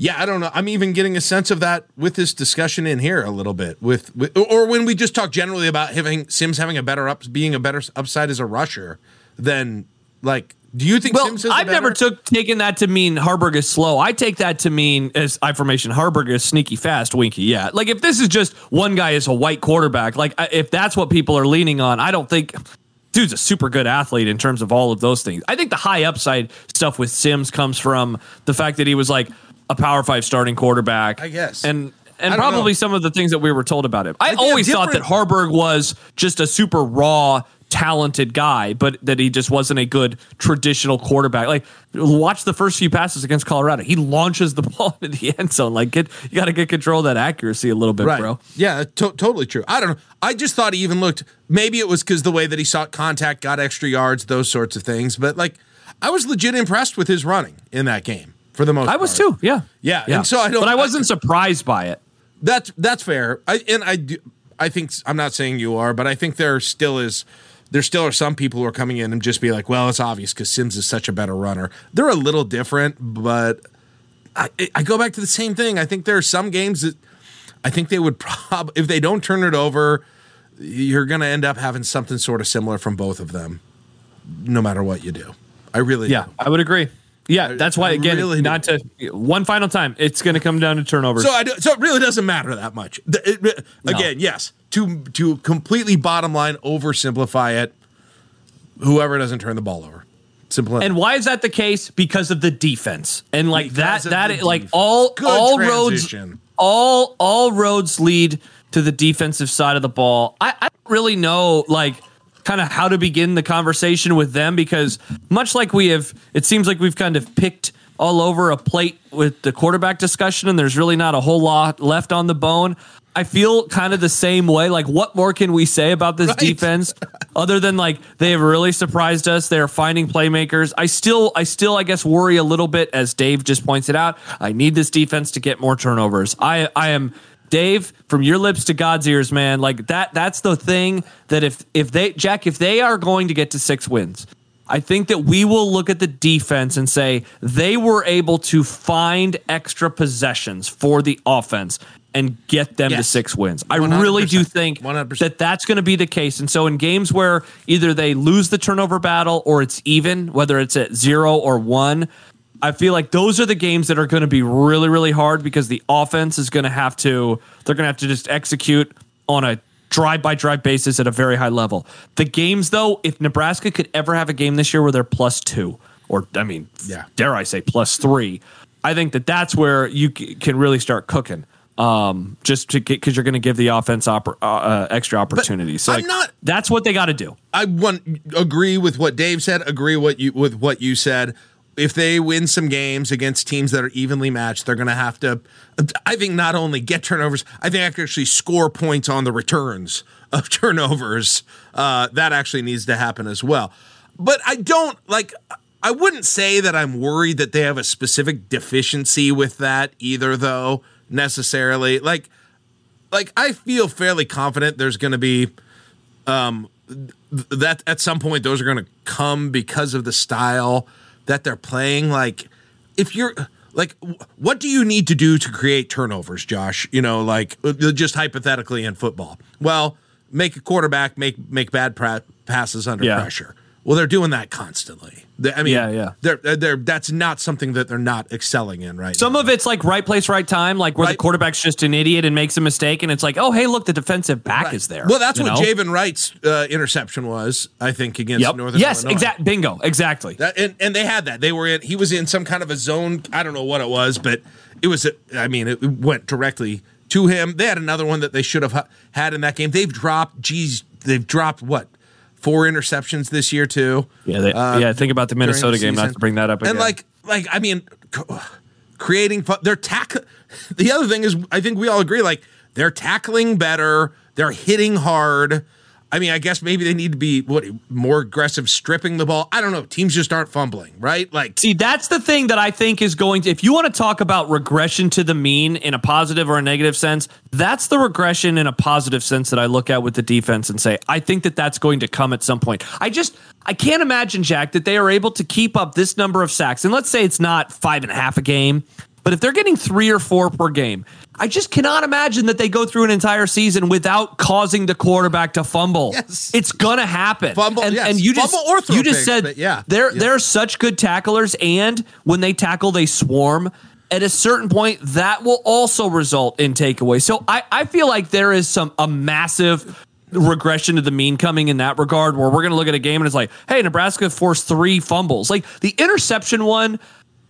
Yeah, I don't know. I'm even getting a sense of that with this discussion in here a little bit with, with or when we just talk generally about having Sims having a better up being a better upside as a rusher than like do you think Well, Sims is I've never took taken that to mean Haarberg is slow. I take that to mean as information Haarberg is sneaky fast, winky. Yeah, like if this is just one guy is a white quarterback, like if that's what people are leaning on, I don't think dude's a super good athlete in terms of all of those things. I think the high upside stuff with Sims comes from the fact that he was like a Power Five starting quarterback. I guess. and. And probably know. some of the things that we were told about him. I Like, they have always thought that Haarberg was just a super raw, talented guy, but that he just wasn't a good traditional quarterback. Like, watch the first few passes against Colorado. He launches the ball into the end zone. Like, get you got to get control of that accuracy a little bit, right? bro. Yeah, to- totally true. I don't know. I just thought he even looked. Maybe it was because the way that he sought contact, got extra yards, those sorts of things. But like, I was legit impressed with his running in that game for the most. I was part. too. Yeah, Yeah, and so I don't- But I wasn't surprised by it. That's that's fair. I and I do, I think I'm not saying you are, but I think there still is there still are some people who are coming in and just be like, well, it's obvious because Sims is such a better runner. They're a little different, but I, I go back to the same thing. I think there are some games that I think they would probably if they don't turn it over, you're going to end up having something sort of similar from both of them, no matter what you do. I really Yeah, do. I would agree. Yeah, that's why again, really not to one final time, it's going to come down to turnovers. So I do, so it really doesn't matter that much. It re- again, yes, to to completely bottom line oversimplify it, whoever doesn't turn the ball over. Simple enough. And why is that the case? Because of the defense. And like Because that that like all Good all transition. roads all all roads lead to the defensive side of the ball. I, I don't really know like kind of how to begin the conversation with them because much like we have, it seems like we've kind of picked all over a plate with the quarterback discussion, and there's really not a whole lot left on the bone. I feel kind of the same way. Like, what more can we say about this Right. defense other than like they have really surprised us? They're finding playmakers. I still, I still, I guess, worry a little bit as Dave just pointed out. I need this defense to get more turnovers. I, I am Dave from your lips to God's ears, man. Like that. That's the thing that if if they Jack, if they are going to get to six wins, I think that we will look at the defense and say they were able to find extra possessions for the offense and get them to six wins. I 100%. really do think 100%. that that's going to be the case. And so in games where either they lose the turnover battle or it's even, whether it's at zero or one, I feel like those are the games that are going to be really, really hard because the offense is going to have to, they're going to have to just execute on a drive by drive basis at a very high level. The games, though, if Nebraska could ever have a game this year where they're plus two, or I mean, Yeah. dare I say plus three, I think that that's where you c- can really start cooking. Um, just to because you're going to give the offense oppor- uh, uh, extra opportunities. So I'm not- That's what they got to do. I want agree with what Dave said. Agree what you with what you said. If they win some games against teams that are evenly matched, they're going to have to. I think not only get turnovers, I think actually score points on the returns of turnovers. Uh, that actually needs to happen as well. But I don't like. I wouldn't say that I'm worried that they have a specific deficiency with that either, though necessarily. Like, like I feel fairly confident there's going to be um, that at some point those are going to come because of the style that they're playing like if you're like what do you need to do to create turnovers josh? You know like just hypothetically in football. Well make a quarterback make make bad pra- passes under Yeah. pressure well they're doing that constantly They- i mean Yeah, yeah. they're they're that's not something that they're not excelling in right Some now. of it's like right place, right time, like where Right. the quarterback's just an idiot and makes a mistake, and it's like, oh, hey, look, the defensive back Right. is there. well that's what know? javin wright's uh, interception was i think against Yep. northern yes, Illinois. exact. Bingo. Exactly. That, and, and they had that. They were in. He was in some kind of a zone. I don't know what it was, but it was. a- I mean, it went directly to him. They had another one that they should have ha- had in that game. They've dropped. Geez, they've dropped what four interceptions this year too. yeah. They, uh, yeah. Think about the Minnesota game. Not to bring that up again. And like, like I mean, creating. They're tack. The other thing is, I think we all agree. Like they're tackling better. They're hitting hard. I mean, I guess maybe they need to be what more aggressive, stripping the ball. I don't know. Teams just aren't fumbling, right? Like See, that's the thing that I think is going to, if you want to talk about regression to the mean in a positive or a negative sense, that's the regression in a positive sense that I look at with the defense and say, I think that that's going to come at some point. I just, I can't imagine, Jack, that they are able to keep up this number of sacks. And let's say it's not five and a half a game, but if they're getting three or four per game, I just cannot imagine that they go through an entire season without causing the quarterback to fumble. Yes. It's gonna happen. Fumble, and, yes. and you just Fumble or throw you just picks, said yeah. they're Yeah. they're such good tacklers, and when they tackle, they swarm. At a certain point, that will also result in takeaways. So I, I feel like there is some a massive regression to the mean coming in that regard, where we're going to look at a game and it's like, hey, Nebraska forced three fumbles. Like the interception one,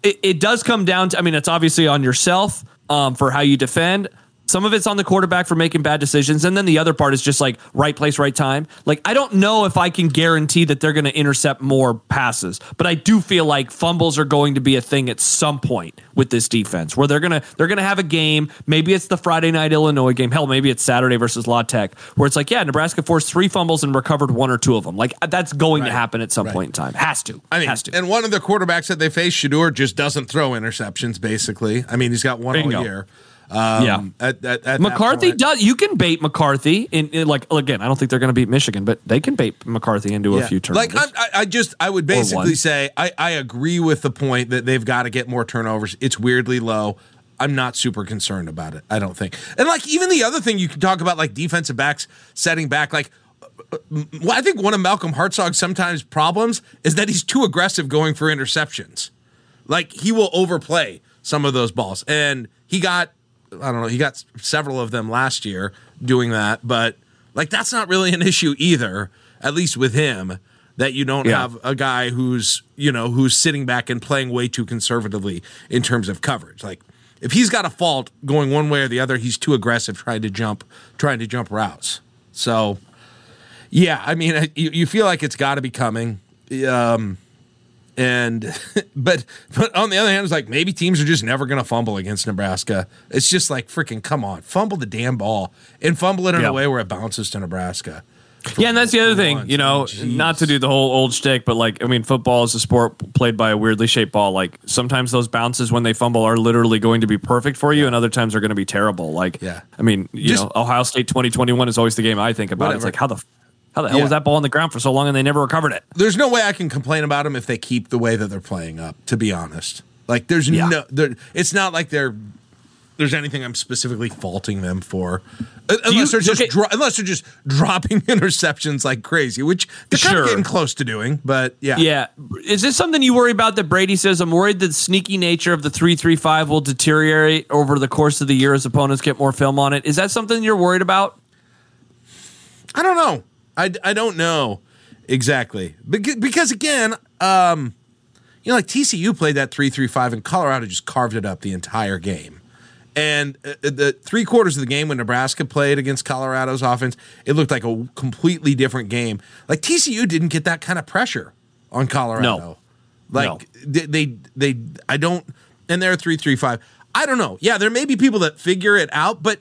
it, it does come down to. I mean, it's obviously on yourself um, for how you defend. Some of it's on the quarterback for making bad decisions, and then the other part is just like right place, right time. Like I don't know if I can guarantee that they're going to intercept more passes, but I do feel like fumbles are going to be a thing at some point with this defense, where they're gonna they're gonna have a game. Maybe it's the Friday night Illinois game. Hell, maybe it's Saturday versus La Tech, where it's like, yeah, Nebraska forced three fumbles and recovered one or two of them. Like uh, that's going to happen at some Right. point in time. Has to. I mean, has to. and one of the quarterbacks that they face, Shedeur, just doesn't throw interceptions. Basically, I mean, he's got one Bingo. all year. Um, Yeah. At, at, at McCarthy does. You can bait McCarthy in, in like again. I don't think they're going to beat Michigan, but they can bait McCarthy into a few turnovers. Like I, I just, I would basically say, I, I agree with the point that they've got to get more turnovers. It's weirdly low. I'm not super concerned about it. I don't think. And like even the other thing you can talk about, like defensive backs setting back, like. uh, Well, I think one of Malcolm Hartzog's sometimes problems is that he's too aggressive going for interceptions. Like he will overplay some of those balls, and he got I don't know he got several of them last year doing that, but like that's not really an issue either. At least with him, that you don't Yeah. have a guy who's you know who's sitting back and playing way too conservatively in terms of coverage. Like if he's got a fault going one way or the other, he's too aggressive trying to jump trying to jump routes. So Yeah, I mean, you, you feel like it's got to be coming. Um, and but but on the other hand, it's like maybe teams are just never going to fumble against Nebraska. It's just like freaking come on, fumble the damn ball and fumble it in Yeah. a way where it bounces to Nebraska. Yeah, and that's the other thing, you know, not to do the whole old shtick, but like, I mean, football is a sport played by a weirdly shaped ball. Like, sometimes those bounces when they fumble are literally going to be perfect for you, and other times they're going to be terrible. Like, Yeah. I mean, you Just- know, Ohio State 2021 is always the game I think about. It's like, how the, how the hell Yeah. was that ball on the ground for so long and they never recovered it? There's no way I can complain about them if they keep the way that they're playing up. To be honest, like there's Yeah. no, there, it's not like they're there's anything I'm specifically faulting them for, Uh, unless they're just okay- dro- unless they're just dropping interceptions like crazy, which they're kind of getting close to doing. But yeah, Yeah. Is this something you worry about that Brady says? I'm worried that the sneaky nature of the 335 will deteriorate over the course of the year as opponents get more film on it. Is that something you're worried about? I don't know. I, I don't know exactly because, because again, um, you know, like TCU played that three three five, and Colorado just carved it up the entire game. And uh, the three quarters of the game when Nebraska played against Colorado's offense, it looked like a completely different game. Like TCU didn't get that kind of pressure on Colorado. No. Like they, they, they, I don't, and they're three three five. I don't know. Yeah, there may be people that figure it out, but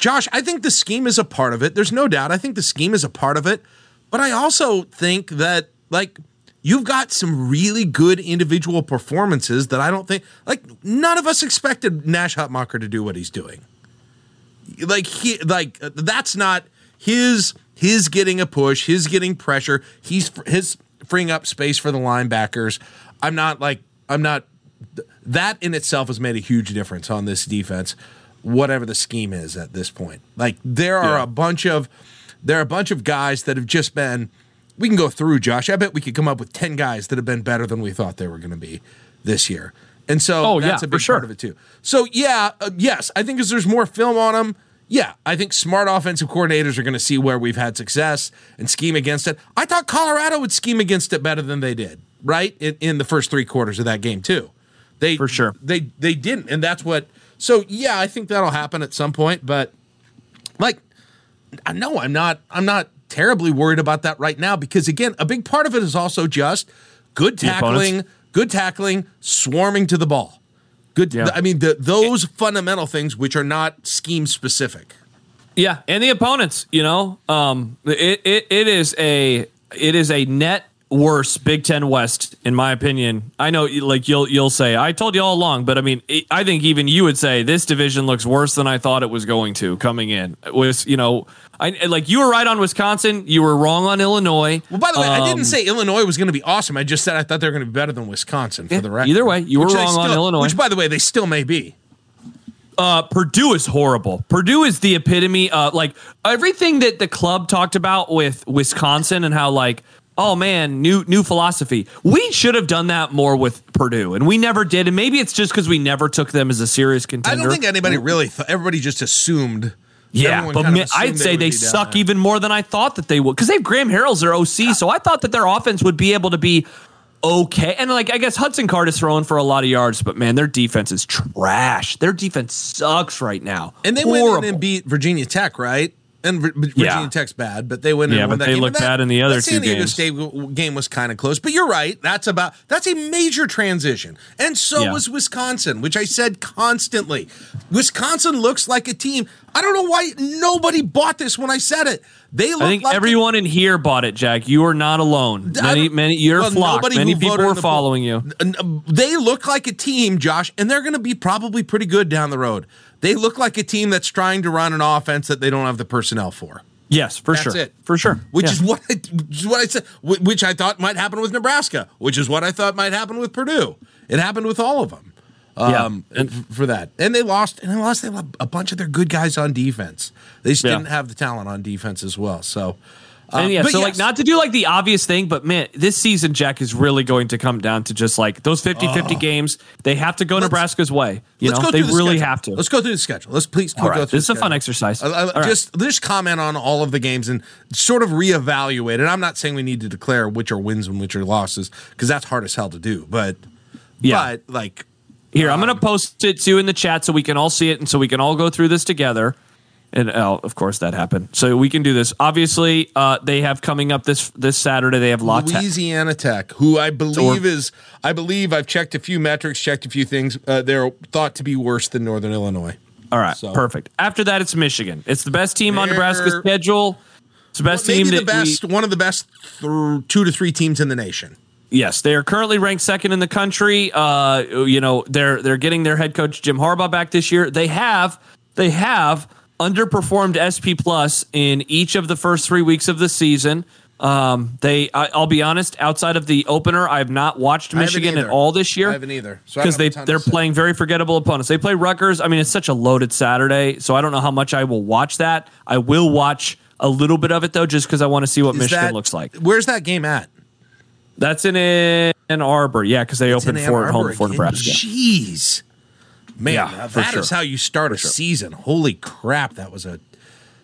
Josh, I think the scheme is a part of it. There's no doubt. I think the scheme is a part of it, but I also think that like you've got some really good individual performances that I don't think like none of us expected Nash Hutmacher to do what he's doing. Like he like that's not his his getting a push, his getting pressure, he's his freeing up space for the linebackers. I'm not like I'm not that in itself has made a huge difference on this defense, whatever the scheme is at this point. Like there are Yeah. a bunch of there are a bunch of guys that have just been we can go through, Josh. I bet we could come up with 10 guys that have been better than we thought they were going to be this year. And so Oh, yeah, that's a for big sure. part of it too. So yeah, uh, yes, I think as there's more film on them, yeah, I think smart offensive coordinators are going to see where we've had success and scheme against it. I thought Colorado would scheme against it better than they did, right? In, in the first three quarters of that game too. They For sure. they they didn't, and that's what. So yeah, I think that'll happen at some point, but like I know I'm not I'm not terribly worried about that right now because again, a big part of it is also just good tackling, good tackling, swarming to the ball. Good Yeah. I mean the, those fundamental things which are not scheme specific. Yeah, and the opponents, you know, um, it, it it is a it is a net worse Big Ten West in my opinion. I know, like you'll you'll say, I told you all along, but I mean, I think even you would say this division looks worse than I thought it was going to coming in. It was you know, I like you were right on Wisconsin, you were wrong on Illinois. Well, by the way, I Um, didn't say Illinois was going to be awesome. I just said I thought they were going to be better than Wisconsin for Yeah, the record. either way, you were wrong on Illinois. Which, by the way, they still may be. Uh, Purdue is horrible. Purdue is the epitome of like everything that the club talked about with Wisconsin and how like oh man new new philosophy. We should have done that more with Purdue and we never did. And maybe it's just because we never took them as a serious contender. I don't think anybody really thought. Everybody just assumed. yeah, but I'd say would they suck even more than I thought that they would because they have Graham Harrell's their OC. So I thought that their offense would be able to be okay. And like I guess Hudson Card is throwing for a lot of yards, but man, their defense is trash. Their defense sucks right now. And they Horrible. went in and beat Virginia Tech, right? And Virginia Yeah. Tech's bad, but they went in Yeah, and won but that they game. looked And that- bad in the other that San two Diego games. State game was kind of close, but you're right. That's about that's a major transition, and so Yeah. was Wisconsin, which I said constantly. Wisconsin looks like a team. I don't know why nobody bought this when I said it. They look I think like everyone in here bought it, Jack. You are not alone. Many, many, you're well, flocked. Many people voted were in the following you. N- n- They look like a team, Josh, and they're going to be probably pretty good down the road. They look like a team that's trying to run an offense that they don't have the personnel for. Yes, for That's sure. it. For sure. Which Yeah. is what I, which is what I said, which I thought might happen with Nebraska, which is what I thought might happen with Purdue. It happened with all of them. Yeah. Um, f- for that, and they lost, and they lost. A bunch of their good guys on defense. They just Yeah. didn't have the talent on defense as well. So, uh, and yeah, so like not to do like the obvious thing, but man, this season, Jack, is really going to come down to just like those 50-50 games. They have to go Nebraska's way. You Let's know, go they through the really schedule. have to. Let's go through the schedule. Let's please All go through This is a fun exercise. I- I- All right. just just comment on all of the games and sort of reevaluate. And I'm not saying we need to declare which are wins and which are losses because that's hard as hell to do. But Yeah. but like Here, I'm going to post it to you in the chat so we can all see it and so we can all go through this together. And oh, of course that happened. So we can do this. Obviously, uh, they have coming up this this Saturday. They have La Louisiana Tech, who I believe is, I believe I've checked a few metrics, checked a few things. Uh, they're thought to be worse than Northern Illinois. All right, So- perfect. After that, it's Michigan. It's the best team on They're- Nebraska's schedule. It's the best Maybe team the that best, we, one of the best th- two to three teams in the nation. Yes, they are currently ranked second in the country. Uh, you know, they're they're getting their head coach Jim Harbaugh back this year. They have they have underperformed SP Plus in each of the first three weeks of the season. Um, they, I, I'll be honest, outside of the opener, I have not watched Michigan at all this year. I haven't either. Because don't they have a ton to they're playing very forgettable opponents. They play Rutgers. I mean, it's such a loaded Saturday, so I don't know how much I will watch that. I will watch a little bit of it though, just because I want to see what Is Michigan that- looks like. Where's that game at? That's in Ann Arbor, yeah, because they In opened four at home Arbor for again? Nebraska. Jeez. Man, Yeah, for that is how you start a season. Holy crap, that was a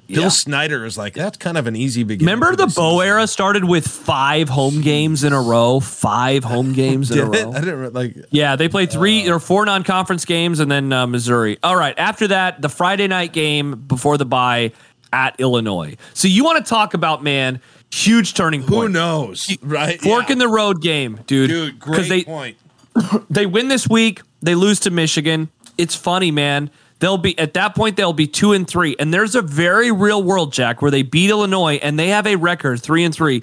Bill Yeah. Snyder is like, that's kind of an easy beginning. Remember the season." era started with five home games in a row. Five home games in a row. I didn't like Yeah, they played three or four non-conference games, and then uh, Missouri. All right, after that, the Friday night game before the bye at Illinois. So you want to talk about man, huge turning point. who knows, right? Fork Yeah. in the road game, dude. Dude, great they point. they win this week, they lose to Michigan. It's funny, man. They'll be at that point they'll be 2 and 3. And there's a very real world, Jack, where they beat Illinois and they have a record 3 and 3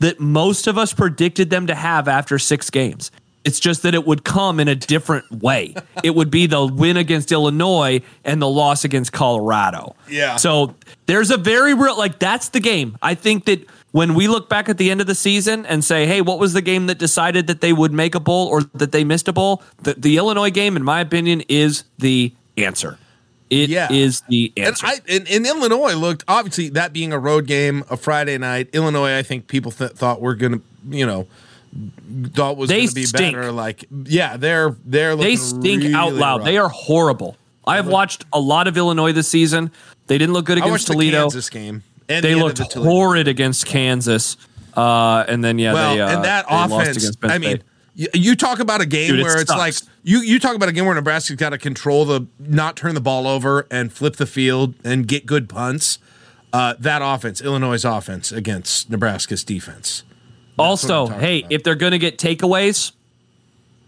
that most of us predicted them to have after 6 games. It's just that it would come in a different way. it would be the win against Illinois and the loss against Colorado. Yeah. So there's a very real like that's the game. I think that when we look back at the end of the season and say, "Hey, what was the game that decided that they would make a bowl or that they missed a bowl?" The, the Illinois game, in my opinion, is the answer. It is Yeah. is the And answer. I in, in Illinois looked obviously that being a road game, a Friday night. Illinois, I think people th- thought we're gonna, you know, thought was They gonna be stink. better. Like, yeah, they're they're they stink out loud. rough. They are horrible. I have watched a lot of Illinois this season. They didn't look good against watched the Toledo. Kansas game. And They the looked the Toledo. horrid against Kansas. Uh, and then yeah, Well, they, uh, and that offense. I mean, you, you talk about a game Dude, it where it's like you you talk about a game where Nebraska's got to control the, not turn the ball over and flip the field and get good punts. Uh, that offense, Illinois' offense against Nebraska's defense. Also, hey, about. if they're going to get takeaways,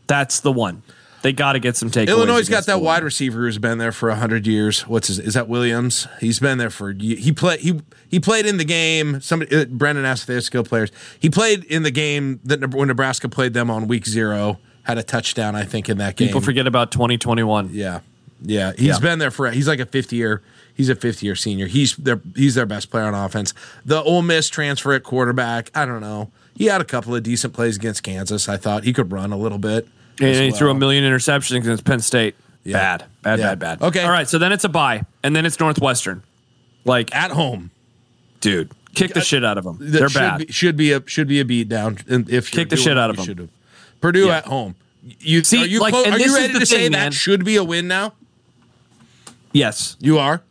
that's the one. They got to get some takeaways. Illinois' got that wide receiver who's been there for hundred years. What's his? Is that Williams? He's been there for. He played. He he played in the game. Somebody. Uh, Brendan asked if they have skill players. He played in the game that when Nebraska played them on week zero. Had a touchdown, I think, in that game. People forget about 2021. Yeah, yeah. He's Yeah. been there for. He's like a fifth year. He's a fifth year senior. He's their. He's their best player on offense. The Ole Miss transfer at quarterback. I don't know. He had a couple of decent plays against Kansas. I thought he could run a little bit. And he threw a million interceptions against Penn State. Yeah. Bad, bad, Yeah. bad, bad. Okay. All right. So then it's a bye, and then it's Northwestern. Like, at home. dude, kick the uh, shit out of them. They're should bad. Be, should be a should be a beat down. And if Kick the shit out of them. should have. Purdue Yeah. at home. You See, are you, like, are you ready the to say thing, that should be a win now? yes. You are.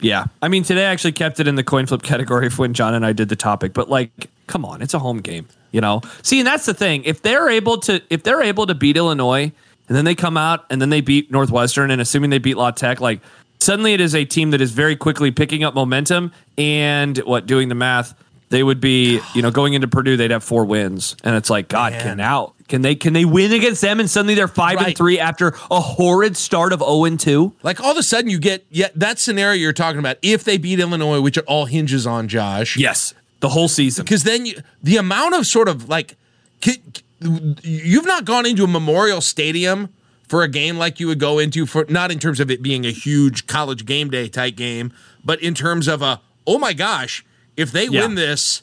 Yeah. I mean, today I actually kept it in the coin flip category when John and I did the topic, but like, come on, it's a home game, you know? See, and that's the thing. If they're able to if they're able to beat Illinois and then they come out and then they beat Northwestern and assuming they beat La Tech, like suddenly it is a team that is very quickly picking up momentum and what doing the math, they would be, you know, going into Purdue, they'd have four wins. And it's like, God, Man. can out. can they can they win against them and suddenly they're five and three after a horrid start of 0 and 2? Like all of a sudden you get yeah that scenario you're talking about. If they beat Illinois, which it all hinges on Josh. Yes. The whole season. Because then you, the amount of sort of like you've not gone into a Memorial Stadium for a game like you would go into for not in terms of it being a huge college game day type game, but in terms of a oh my gosh, if they Yeah. win this,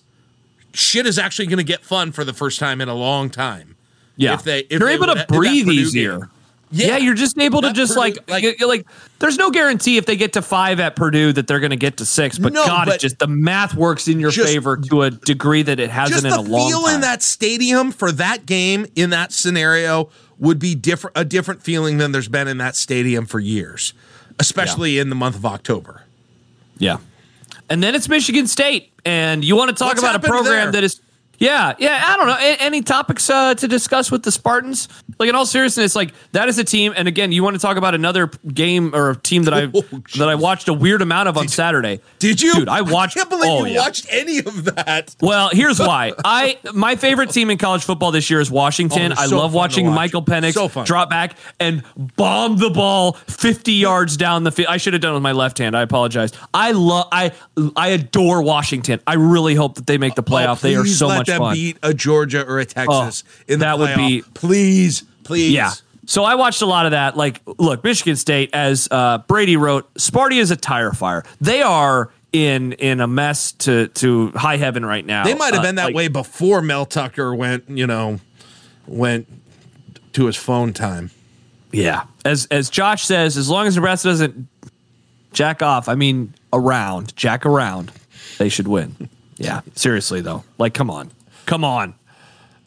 shit is actually going to get fun for the first time in a long time. Yeah, If they- if you're they able would- to breathe easier. game. Yeah. you're just able to just Purdue- like, like- like there's no guarantee if they get to five at Purdue that they're going to get to six. But No, God, but it just the math works in your just- favor to a degree that it hasn't Just in a long feel time. in that stadium for that game in that scenario would be different a different feeling than there's been in that stadium for years, especially in the month of October. yeah, and then it's Michigan State, and you want to talk What's about a program there? that is Yeah, yeah. I don't know. A- any topics uh, to discuss with the Spartans? Like in all seriousness, like that is a team. And again, you want to talk about another game or a team that I Oh, that I watched a weird amount of on Saturday. Did you? Dude, I watched. can't believe oh, you yeah. watched any of that. Well, here's why. I my favorite team in college football this year is Washington. Oh, they're I love watching watch. Michael Penix So drop back and bomb the ball 50 yards down the field. I should have done it with my left hand. I apologize. I love I I adore Washington. I really hope that they make the playoff. they are Oh, so let much them fun. beat a Georgia or a Texas Oh, in the that would be- please, please. Yeah. So I watched a lot of that. Like, look, Michigan State, as uh, Brady wrote, Sparty is a tire fire. They are in in a mess to to high heaven right now. They might have Uh, been that like- way before Mel Tucker went, you know, went to his phone time. Yeah. As as Josh says, as long as Nebraska doesn't jack off, I mean around, jack around, they should win. Yeah. Seriously though. Like come on. Come on.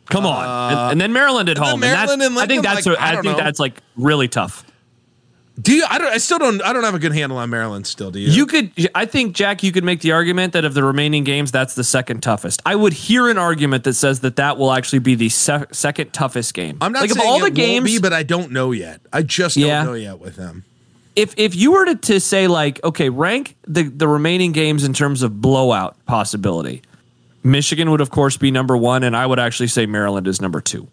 Come on. Uh, and, and then Maryland at home. then and that's, Maryland and I think that's like, a- I I think know. that's like really tough. Do you? I don't. I still don't. I don't have a good handle on Maryland. Still, do you? You could, I think, Jack, you could make the argument that of the remaining games, that's the second toughest. I would hear an argument that says that that will actually be the se- second toughest game. I'm not like saying of all the games, be, but I don't know yet. I just Yeah. don't know yet with them. If if you were to, to say like, okay, rank the the remaining games in terms of blowout possibility, Michigan would of course be number one, and I would actually say Maryland is number two.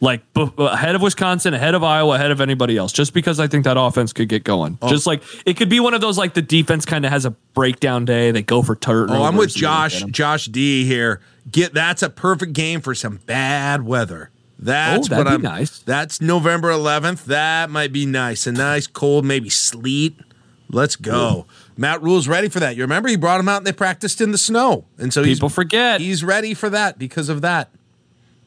Like b- ahead of Wisconsin, ahead of Iowa, ahead of anybody else, just because I think that offense could get going. Oh. Just like it could be one of those like the defense kind of has a breakdown day. They go for turnovers. Oh, I'm with and they don't Josh. Josh D here. Get that's a perfect game for some bad weather. That's Oh, that'd what I'm. nice. That's November 11th. That might be nice. A nice cold, maybe sleet. Let's go. Matt Rhule's ready for that. You remember he brought him out and they practiced in the snow, and so People forget. he's ready for that because of that.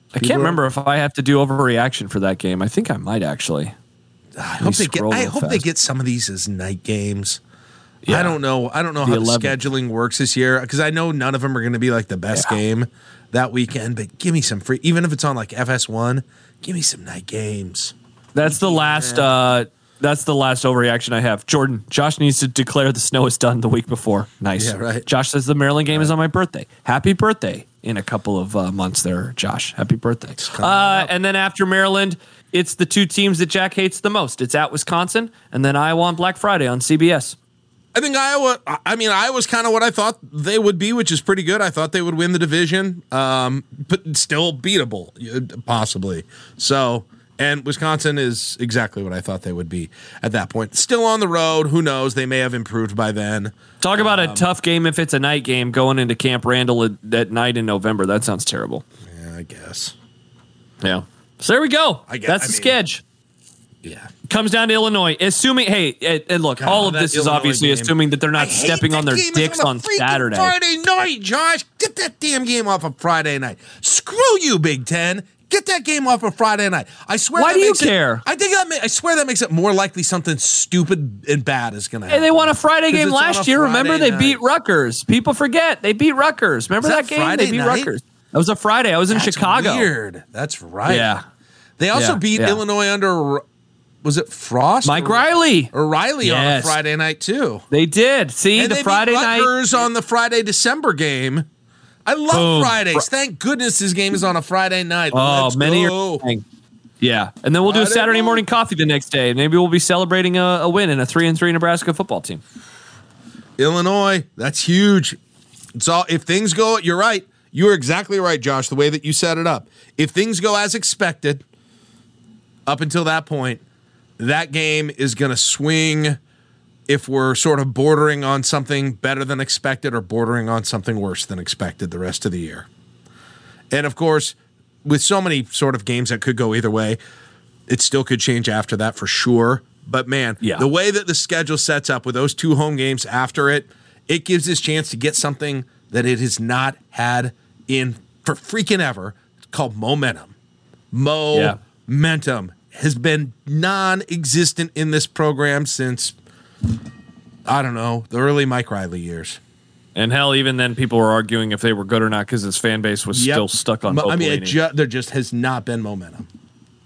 I can't people are- remember if I have to do overreaction for that game. I think I might actually. I hope they get. I hope they get some of these as night games. Yeah. I don't know. I don't know The how the scheduling works this year because I know none of them are going to be like the best Yeah. game that weekend. But give me some free, even if it's on like FS1. Give me some night games. That's the last. uh That's the last overreaction I have. Jordan, Josh needs to declare the snow is done the week before. Nice. Yeah, right. Josh says the Maryland game is on my birthday. Happy birthday in a couple of uh, months there, Josh. Happy birthday. Uh, and then after Maryland, it's the two teams that Jack hates the most. It's at Wisconsin and then Iowa on Black Friday on CBS. I think Iowa. I- I mean, Iowa's kind of what I thought they would be, which is pretty good. I thought they would win the division, um, but still beatable, uh, possibly. So, and Wisconsin is exactly what I thought they would be at that point. Still on the road. Who knows? They may have improved by then. Talk about Um, a tough game if it's a night game going into Camp Randall at, at night in November. That sounds terrible. Yeah, I guess. Yeah. So there we go. I guess- That's I the mean- sketch. Yeah. Comes down to Illinois. Assuming, hey, and, and look, all of this is Illinois obviously game. assuming that they're not stepping on their dicks a on Saturday. Friday night, Josh. Get that damn game off of Friday night. Screw you, Big Ten. Get that game off of Friday night. I swear. Why that do you makes it- care? I think that. Ma- I swear that makes it more likely something stupid and bad is going to Hey, happen. they won a Friday game last year. Remember, Friday they beat night. Rutgers. People forget they beat Rutgers. Remember that, that game? Friday they beat night? Rutgers. That was a Friday. I was in That's Chicago. Weird. That's right. Yeah, They also Yeah, beat yeah. Illinois under. Was it Frost? Mike or, Riley. or Riley on a Friday night too. They did. See and the Friday night. On the Friday December game. I love Boom. Fridays. Thank goodness this game is on a Friday night. Oh, Let's many go. are. Yeah, and then we'll do a Saturday morning coffee the next day. Maybe we'll be celebrating a, a win in a three and three Nebraska football team. Illinois. That's huge. It's all if things go. You're right. You are exactly right, Josh. The way that you set it up. If things go as expected, up until that point, that game is going to swing. If we're sort of bordering on something better than expected or bordering on something worse than expected the rest of the year. And of course, with so many sort of games that could go either way, it still could change after that for sure. But man, Yeah. the way that the schedule sets up with those two home games after it, it gives this chance to get something that it has not had in for freaking ever It's called momentum. Momentum has been non existent in this program since, I don't know, the early Mike Riley years. And hell, even then, people were arguing if they were good or not because his fan base was Yep. still stuck on. I mean, it ju- there just has not been momentum.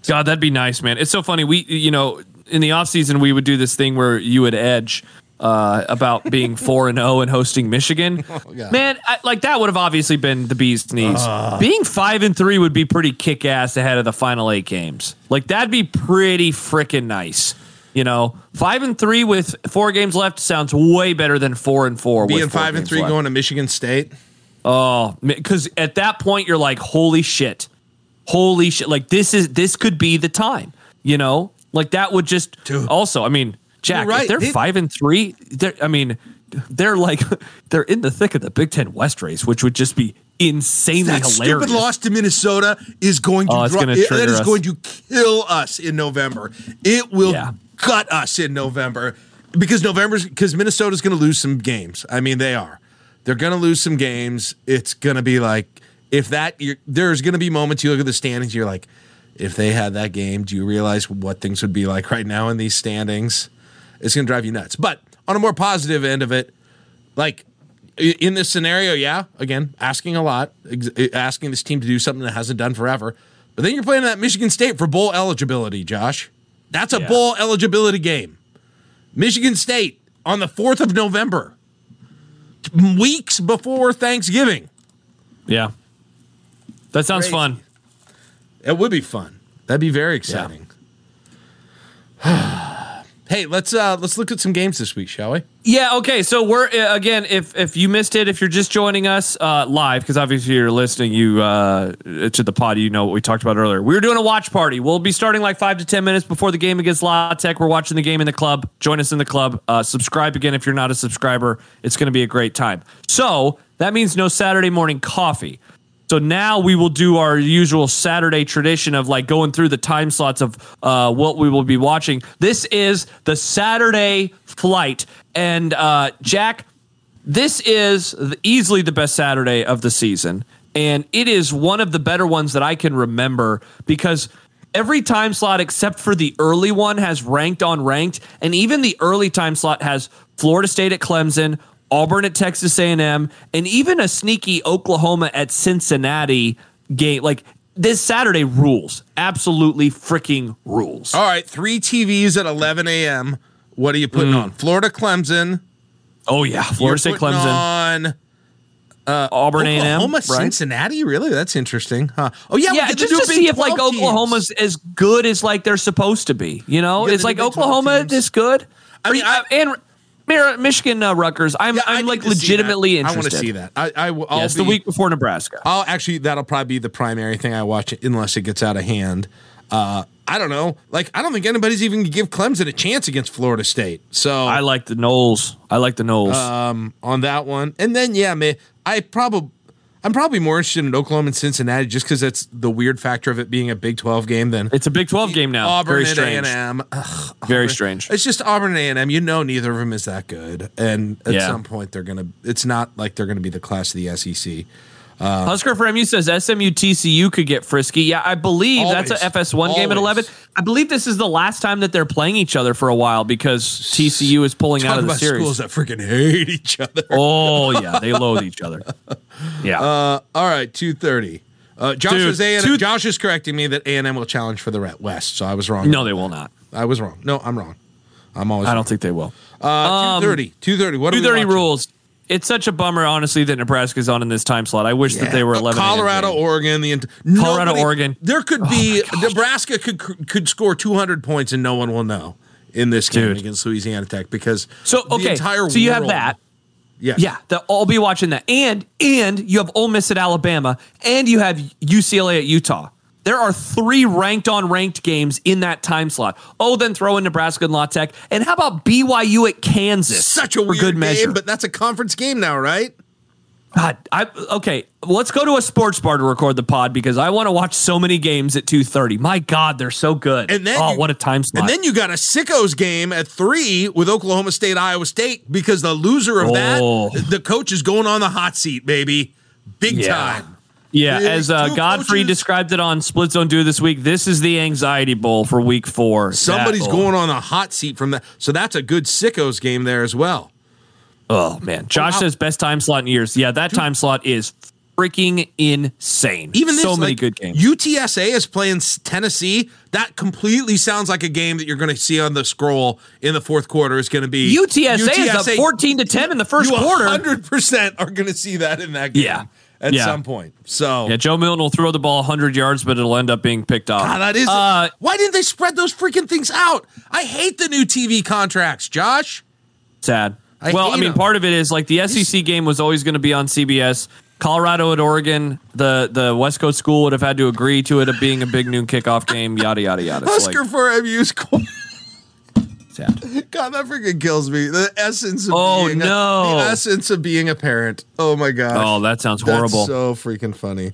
God, that'd be nice, man. It's so funny. We, you know, in the off season, we would do this thing where you would edge uh, about being four and zero and hosting Michigan. God. Man, I, like that would have obviously been the bee's knees. being five and three would be pretty kick ass ahead of the final eight games. Like that'd be pretty freaking nice. You know, five and three with four games left sounds way better than four and four. Being five and three left. going to Michigan State. Oh, because at that point you're like, holy shit, holy shit! Like this is this could be the time. You know, like that would just. Dude. Also, I mean, Jack, right. if they're They- five and three. I mean, they're like they're in the thick of the Big Ten West race, which would just be insanely That hilarious. stupid loss to Minnesota is going to Oh, it's dro- gonna it- that is us. going to kill us in November. It will Yeah. gut us in November because November's because Minnesota's going to lose some games. I mean, they are. They're going to lose some games. It's going to be like if that you're, there's going to be moments you look at the standings, you're like, if they had that game, do you realize what things would be like right now in these standings? It's going to drive you nuts. But on a more positive end of it, like in this scenario, yeah, again, asking a lot, ex- asking this team to do something that hasn't done forever. But then you're playing that Michigan State for bowl eligibility, Josh. That's a Yeah. bowl eligibility game. Michigan State on the 4th of November, weeks before Thanksgiving. yeah, that sounds Crazy. fun. It would be fun. That'd be very exciting. hey, let's uh let's look at some games this week, shall we? Yeah. Okay. So we're uh, again. If if you missed it, if you're just joining us uh, live, because obviously you're listening, you uh, to the pod, you know what we talked about earlier. We were doing a watch party. We'll be starting like five to ten minutes before the game against La Tech. We're watching the game in the club. Join us in the club. Uh, subscribe again if you're not a subscriber. It's going to be a great time. So that means no Saturday morning coffee. So now we will do our usual Saturday tradition of like going through the time slots of uh, what we will be watching. This is the Saturday flight, and uh, Jack, this is easily the best Saturday of the season, and it is one of the better ones that I can remember because every time slot except for the early one has ranked on ranked, and even the early time slot has Florida State at Clemson. Auburn at Texas A&M, and even a sneaky Oklahoma at Cincinnati game. Like this Saturday rules, absolutely freaking rules. All right, three TVs at 11 a.m. What are you putting mm. on? Florida Clemson. Oh yeah, Florida State, Clemson, on uh, Auburn A&M, Oklahoma, right? Cincinnati. Really, that's interesting, huh? Oh yeah, Yeah, just to see if like teams. Oklahoma's as good as like they're supposed to be. You know, it's like Oklahoma this good. I mean, I- uh, and Michigan, uh, Rutgers. I'm Yeah, I'm like legitimately legitimately I want to see that. I, I will. It's be, the week before Nebraska. I'll actually. That'll probably be the primary thing I watch, unless it gets out of hand. Uh, I don't know. Like, I don't think anybody's even gonna give Clemson a chance against Florida State. So I like the Noles. I like the Noles. um, on that one. And then yeah, man, I probably I'm probably more interested in Oklahoma and Cincinnati just because that's the weird factor of it being a Big 12 game Then it's a Big 12 game now. Auburn Very and strange. A&M. Ugh, Very strange. It's just Auburn and A&M. You know, neither of them is that good, and at Yeah. some point they're gonna. It's not like they're gonna be the class of the E SEC. Husker for MU says SMU TCU could get frisky. Yeah, I believe that's a FS1 game at 11. I believe this is the last time that they're playing each other for a while because TCU is pulling out of the series. schools that freaking hate each other. Oh yeah, they loathe each other. Yeah. Uh, all right, two thirty. Uh, Josh Dude, is A&M. two- Josh is correcting me that A and M will challenge for the West. So I was wrong. no, they will not. I was wrong. No, I'm wrong. I'm always. I don't think they will. Uh, thirty. Two thirty. What are we rules. It's such a bummer, honestly, that Nebraska's on in this time slot. I wish that they were Uh, eleven. Colorado. Oregon, the ent- Colorado, Oregon. There could Oh be Nebraska could could score 200 points and no one will know in this game Dude. against Louisiana Tech because So the okay, entire so you have that. Yeah, Yeah, they'll all be watching that. And and you have Ole Miss at Alabama, and you have UCLA at Utah. There are three ranked on ranked games in that time slot. Oh, then throw in Nebraska and La Tech. And how about BYU at Kansas? Such a weird good game, measure. but that's a conference game now, right? God, I okay. Let's go to a sports bar to record the pod because I want to watch so many games at two thirty. My God, they're so good. And then oh, you- what a time slot! And then you got a sickos game at three with Oklahoma State, Iowa State because the loser of Oh. that, the coach is going on the hot seat, baby, big Yeah. time. Yeah, Really? as uh, Godfrey coaches? described it on Split Zone Duo this week, this is the anxiety bowl for Week Four. Somebody's going on a hot seat from that, so that's a good sickos game there as well. Oh man, Josh Wow. says best time slot in years. Yeah, that time slot is freaking insane. Even this, so many like, good games. UTSA is playing Tennessee. That completely sounds like a game that you're going to see on the scroll in the fourth quarter. Is going to be UTSA, is up 14 to 10 in the first you quarter. 100% are going to see that in that game Yeah. At Yeah. some point. So Yeah, Joe Milton will throw the ball 100 yards, but it'll end up being picked off. God, that is. Uh, why didn't they spread those freaking things out? I hate the new TV contracts, Josh. sad. I well, I mean, 'em. part of it is like the SEC game was always going to be on CBS. Colorado at Oregon, the the West Coast school would have had to agree to it of being a big noon kickoff game. Yada yada yada. So, Husker like, for MU God, that freaking kills me. The essence of Oh, being a- no. the essence of being a parent. Oh my god. Oh, that sounds That's horrible. so freaking funny.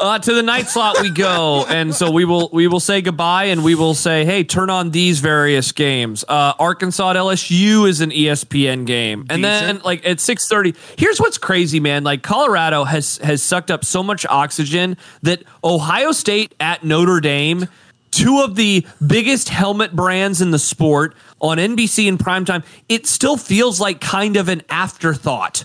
Uh, to the night slot we go, and so we will we will say goodbye, and we will say, hey, turn on these various games. Uh, Arkansas at LSU is an ESPN game, and then like at six thirty. Here's what's crazy, man. Like Colorado has has sucked up so much oxygen that Ohio State at Notre Dame. Two of the biggest helmet brands in the sport on NBC in primetime. It still feels like kind of an afterthought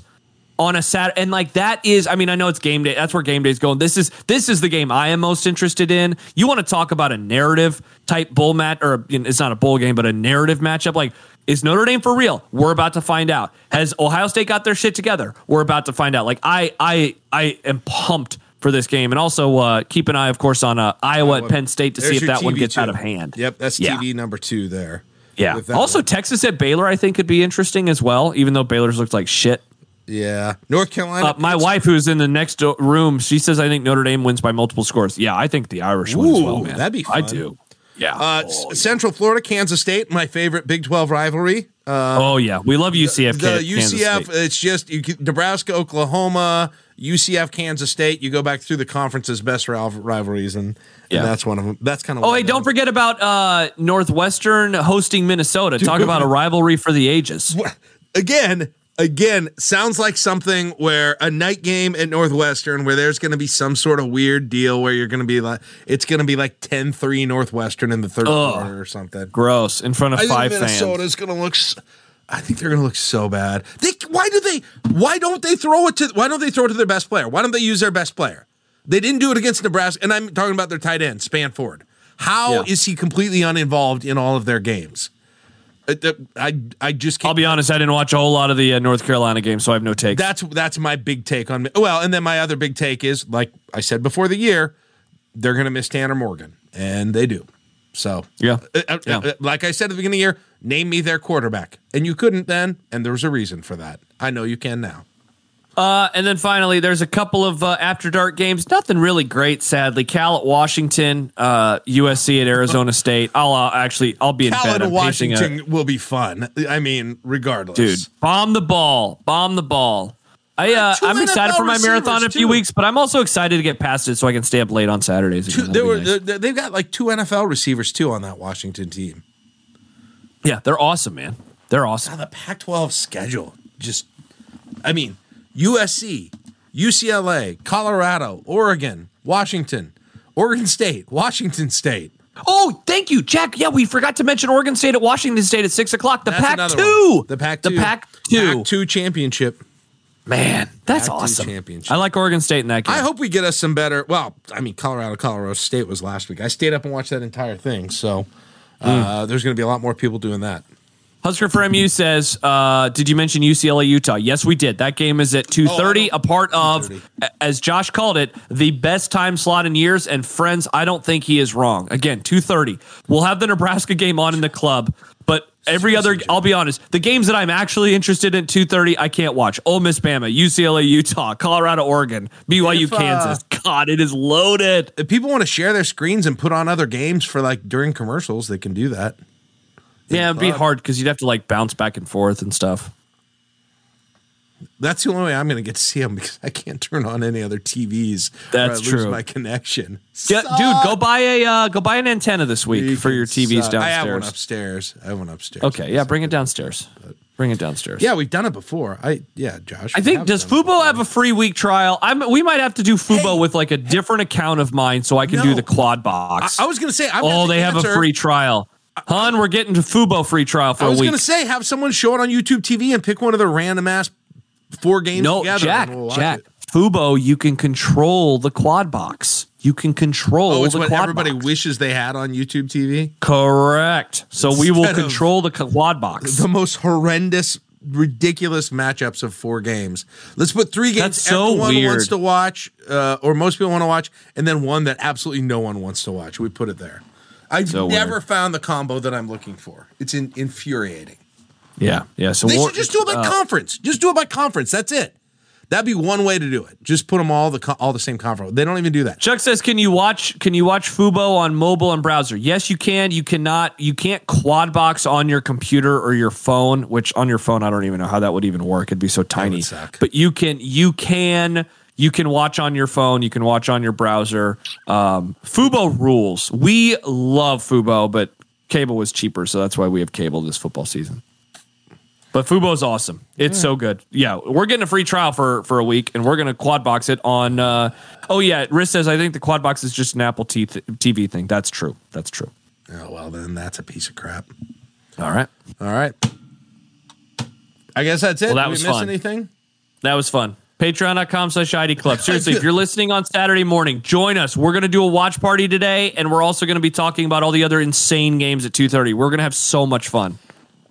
on a Saturday, and like that is, I mean, I know it's game day. That's where game day is going. This is this is the game I am most interested in. You want to talk about a narrative type bull match, or it's not a bull game, but a narrative matchup. Like, is Notre Dame for real? We're about to find out. Has Ohio State got their shit together? We're about to find out. Like, I I I am pumped for this game, and also uh, keep an eye, of course, on uh, Iowa at Penn State to see if that one gets two. out of hand. Yep, that's Yeah. TV number two there. Yeah. Also, one. Texas at Baylor, I think, could be interesting as well. Even though Baylor's looked like shit. yeah, North Carolina. Uh, my wife, who's in the next room, she says I think Notre Dame wins by multiple scores. Yeah, I think the Irish win as well, Ooh, man. that'd be I do. Yeah. Uh, S- Central Florida, Kansas State, my favorite Big Twelve rivalry. Uh, oh yeah, we love UCF. the Kansas UCF, State. it's just you, Nebraska, Oklahoma, UCF, Kansas State. You go back through the conference's best rivalries, and, Yeah. and that's one of them. That's kind of. Oh, hey, don't forget about uh, Northwestern hosting Minnesota. Talk about a rivalry for the ages. again, again, sounds like something where a night game at Northwestern where there's going to be some sort of weird deal where you're going to be like, it's going to be like 10-3 Northwestern in the third Ugh. quarter or something. Gross in front of I think five Minnesota's fans. going to look. I think they're going to look so bad. They why do they why don't they throw it to why don't they throw it to their best player? Why don't they use their best player? They didn't do it against Nebraska, and I'm talking about their tight end Spanford. How is Yeah. he completely uninvolved in all of their games? Uh, I I just can't. I'll be honest, I didn't watch a whole lot of the uh, North Carolina game, so I have no take. That's that's my big take on. Well, and then my other big take is like I said before the year, they're going to miss Tanner Morgan, and they do. So Yeah. Uh, uh, Yeah. uh, like I said at the beginning of the year, name me their quarterback, and you couldn't then, and there was a reason for that. I know you can now. Uh, and then finally, there's a couple of uh, after dark games. Nothing really great, sadly. Cal at Washington, uh, USC at Arizona State. I'll uh, actually I'll be in Cal bed. and I'm pacing a- Washington will be fun. I mean, regardless, dude. Bomb the ball, bomb the ball. I uh, two I'm excited for my marathon in a few too. weeks, but I'm also excited to get past it so I can stay up late on Saturdays. Two, Again. there That'd were nice. they- they've got like two NFL receivers too on that Washington team. yeah, they're awesome, man. They're Now awesome. the Pac-12 schedule just I mean, USC, UCLA, Colorado, Oregon, Washington, Oregon State, Washington State. Oh, thank you, Jack. Yeah, we forgot to mention Oregon State at Washington State at six o'clock. The That's Pac two. The Pac the Pac two. Pac-2 championship. Man, that's Pac-2 awesome. I like Oregon State in that game. I hope we get us some better. Well, I mean, Colorado, Colorado State was last week. I stayed up and watched that entire thing, so uh, there's going to be a lot more people doing that. Husker for MU says, uh, "Did you mention UCLA Utah? Yes, we did. That game is at two thirty. Oh, I a part of, as Josh called it, the best time slot in years. And friends, I don't think he is wrong. Again, two thirty. We'll have the Nebraska game on in the club, every other, I'll be honest, the games that I'm actually interested in two thirty, I can't watch. Ole Miss, Bama, UCLA, Utah, Colorado, Oregon, BYU, If, uh, Kansas. God, it is loaded. If people want to share their screens and put on other games for like during commercials, they can do that. Yeah, it'd be hard because you'd have to like bounce back and forth and stuff. That's the only way I'm going to get to see them because I can't turn on any other TVs. That's I lose true. my connection. Yeah, dude, go buy a uh, go buy an antenna this week for your TVs Suck. downstairs. I have one upstairs. I have one upstairs. Okay, yeah, bring it downstairs. Bring it downstairs. Yeah, we've done it before. I yeah, Josh. I think does Fubo have a free week trial? I'm we might have to do Fubo Hey. with like a different account of mine so I can do the quad box. I, I was going to say. I'm oh, they have a free trial. Hun, we're getting to Fubo free trial for I a was week. going to say have someone show it on YouTube TV and pick one of the random ass four games no, together. Jack, we'll Jack. it. Fubo, you can control the quad box. You can control Oh, it's the what quad everybody box. wishes they had on YouTube TV. Correct. So we will control the quad box. The most horrendous, ridiculous matchups of four games. Let's put three games That's so everyone weird. wants to watch, uh, or most people want to watch, and then one that absolutely no one wants to watch. We put it there. I've So never weird. found the combo that I'm looking for. It's in, infuriating. Yeah, yeah. So They should just do it by uh, conference. Just do it by conference. That's it. That'd be one way to do it. Just put them all the all the same conference. They don't even do that. Chuck says, "Can you watch? Can you watch Fubo on mobile and browser? Yes, you can. You cannot. You can't quad box on your computer or your phone. Which on your phone, I don't even know how that would even work. It'd be so tiny. But you can. You can. You can watch on your phone. You can watch on your browser. Um, Fubo rules. We love Fubo, but cable was cheaper, so that's why we have cable this football season. But Fubo's awesome. It's so good. Yeah, we're getting a free trial for for a week, and we're gonna quad box it on. Uh, oh yeah, Riz says I think the quad box is just an Apple T- TV thing. That's true. That's true. Oh well, then that's a piece of crap. All right, All right. I guess that's it. Well, that Did we was miss fun. anything? that was fun. Patreon.com slash I 80 Club. Seriously, if you're listening on Saturday morning, join us. We're gonna do a watch party today, and we're also gonna be talking about all the other insane games at 2:30. We're gonna have so much fun.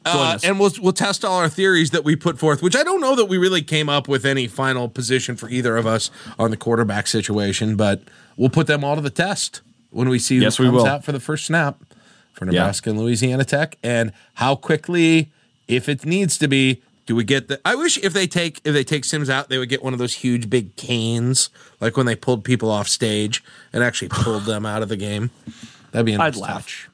Uh, and we'll we'll test all our theories that we put forth, which I don't know that we really came up with any final position for either of us on the quarterback situation, but we'll put them all to the test when we see Yes, who we comes will. out for the first snap for Nebraska and Louisiana Tech, and how quickly, if it needs to be, do we get the? I wish if they take if they take Sims out, they would get one of those huge big canes, like when they pulled people off stage and actually pulled them out of the game. That'd be a I'd laugh. touch.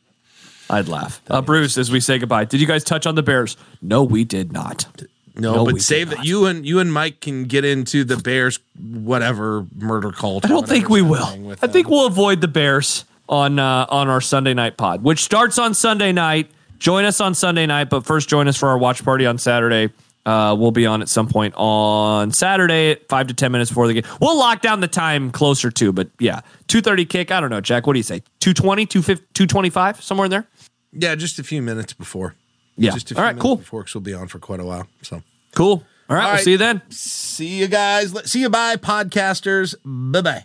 I'd laugh. Uh, Bruce, as we say goodbye, did you guys touch on the Bears? No, we did not. No, No, but save that you and you and Mike can get into the Bears whatever murder cult. I don't think we will. I think we'll avoid the Bears on uh, on our Sunday night pod, which starts on Sunday night. Join us on Sunday night, but first join us for our watch party on Saturday. Uh, we'll be on at some point on Saturday at five to ten minutes before the game. We'll lock down the time closer to, but yeah, two thirty kick. I don't know, Jack. What do you say? 220, 225, somewhere in there. Yeah, just a few minutes before. Yeah. just a few All right. minutes Cool. Before because we'll be on for quite a while. So Cool. All right. All We'll see you then. see you guys. See you. Bye, podcasters. Bye bye.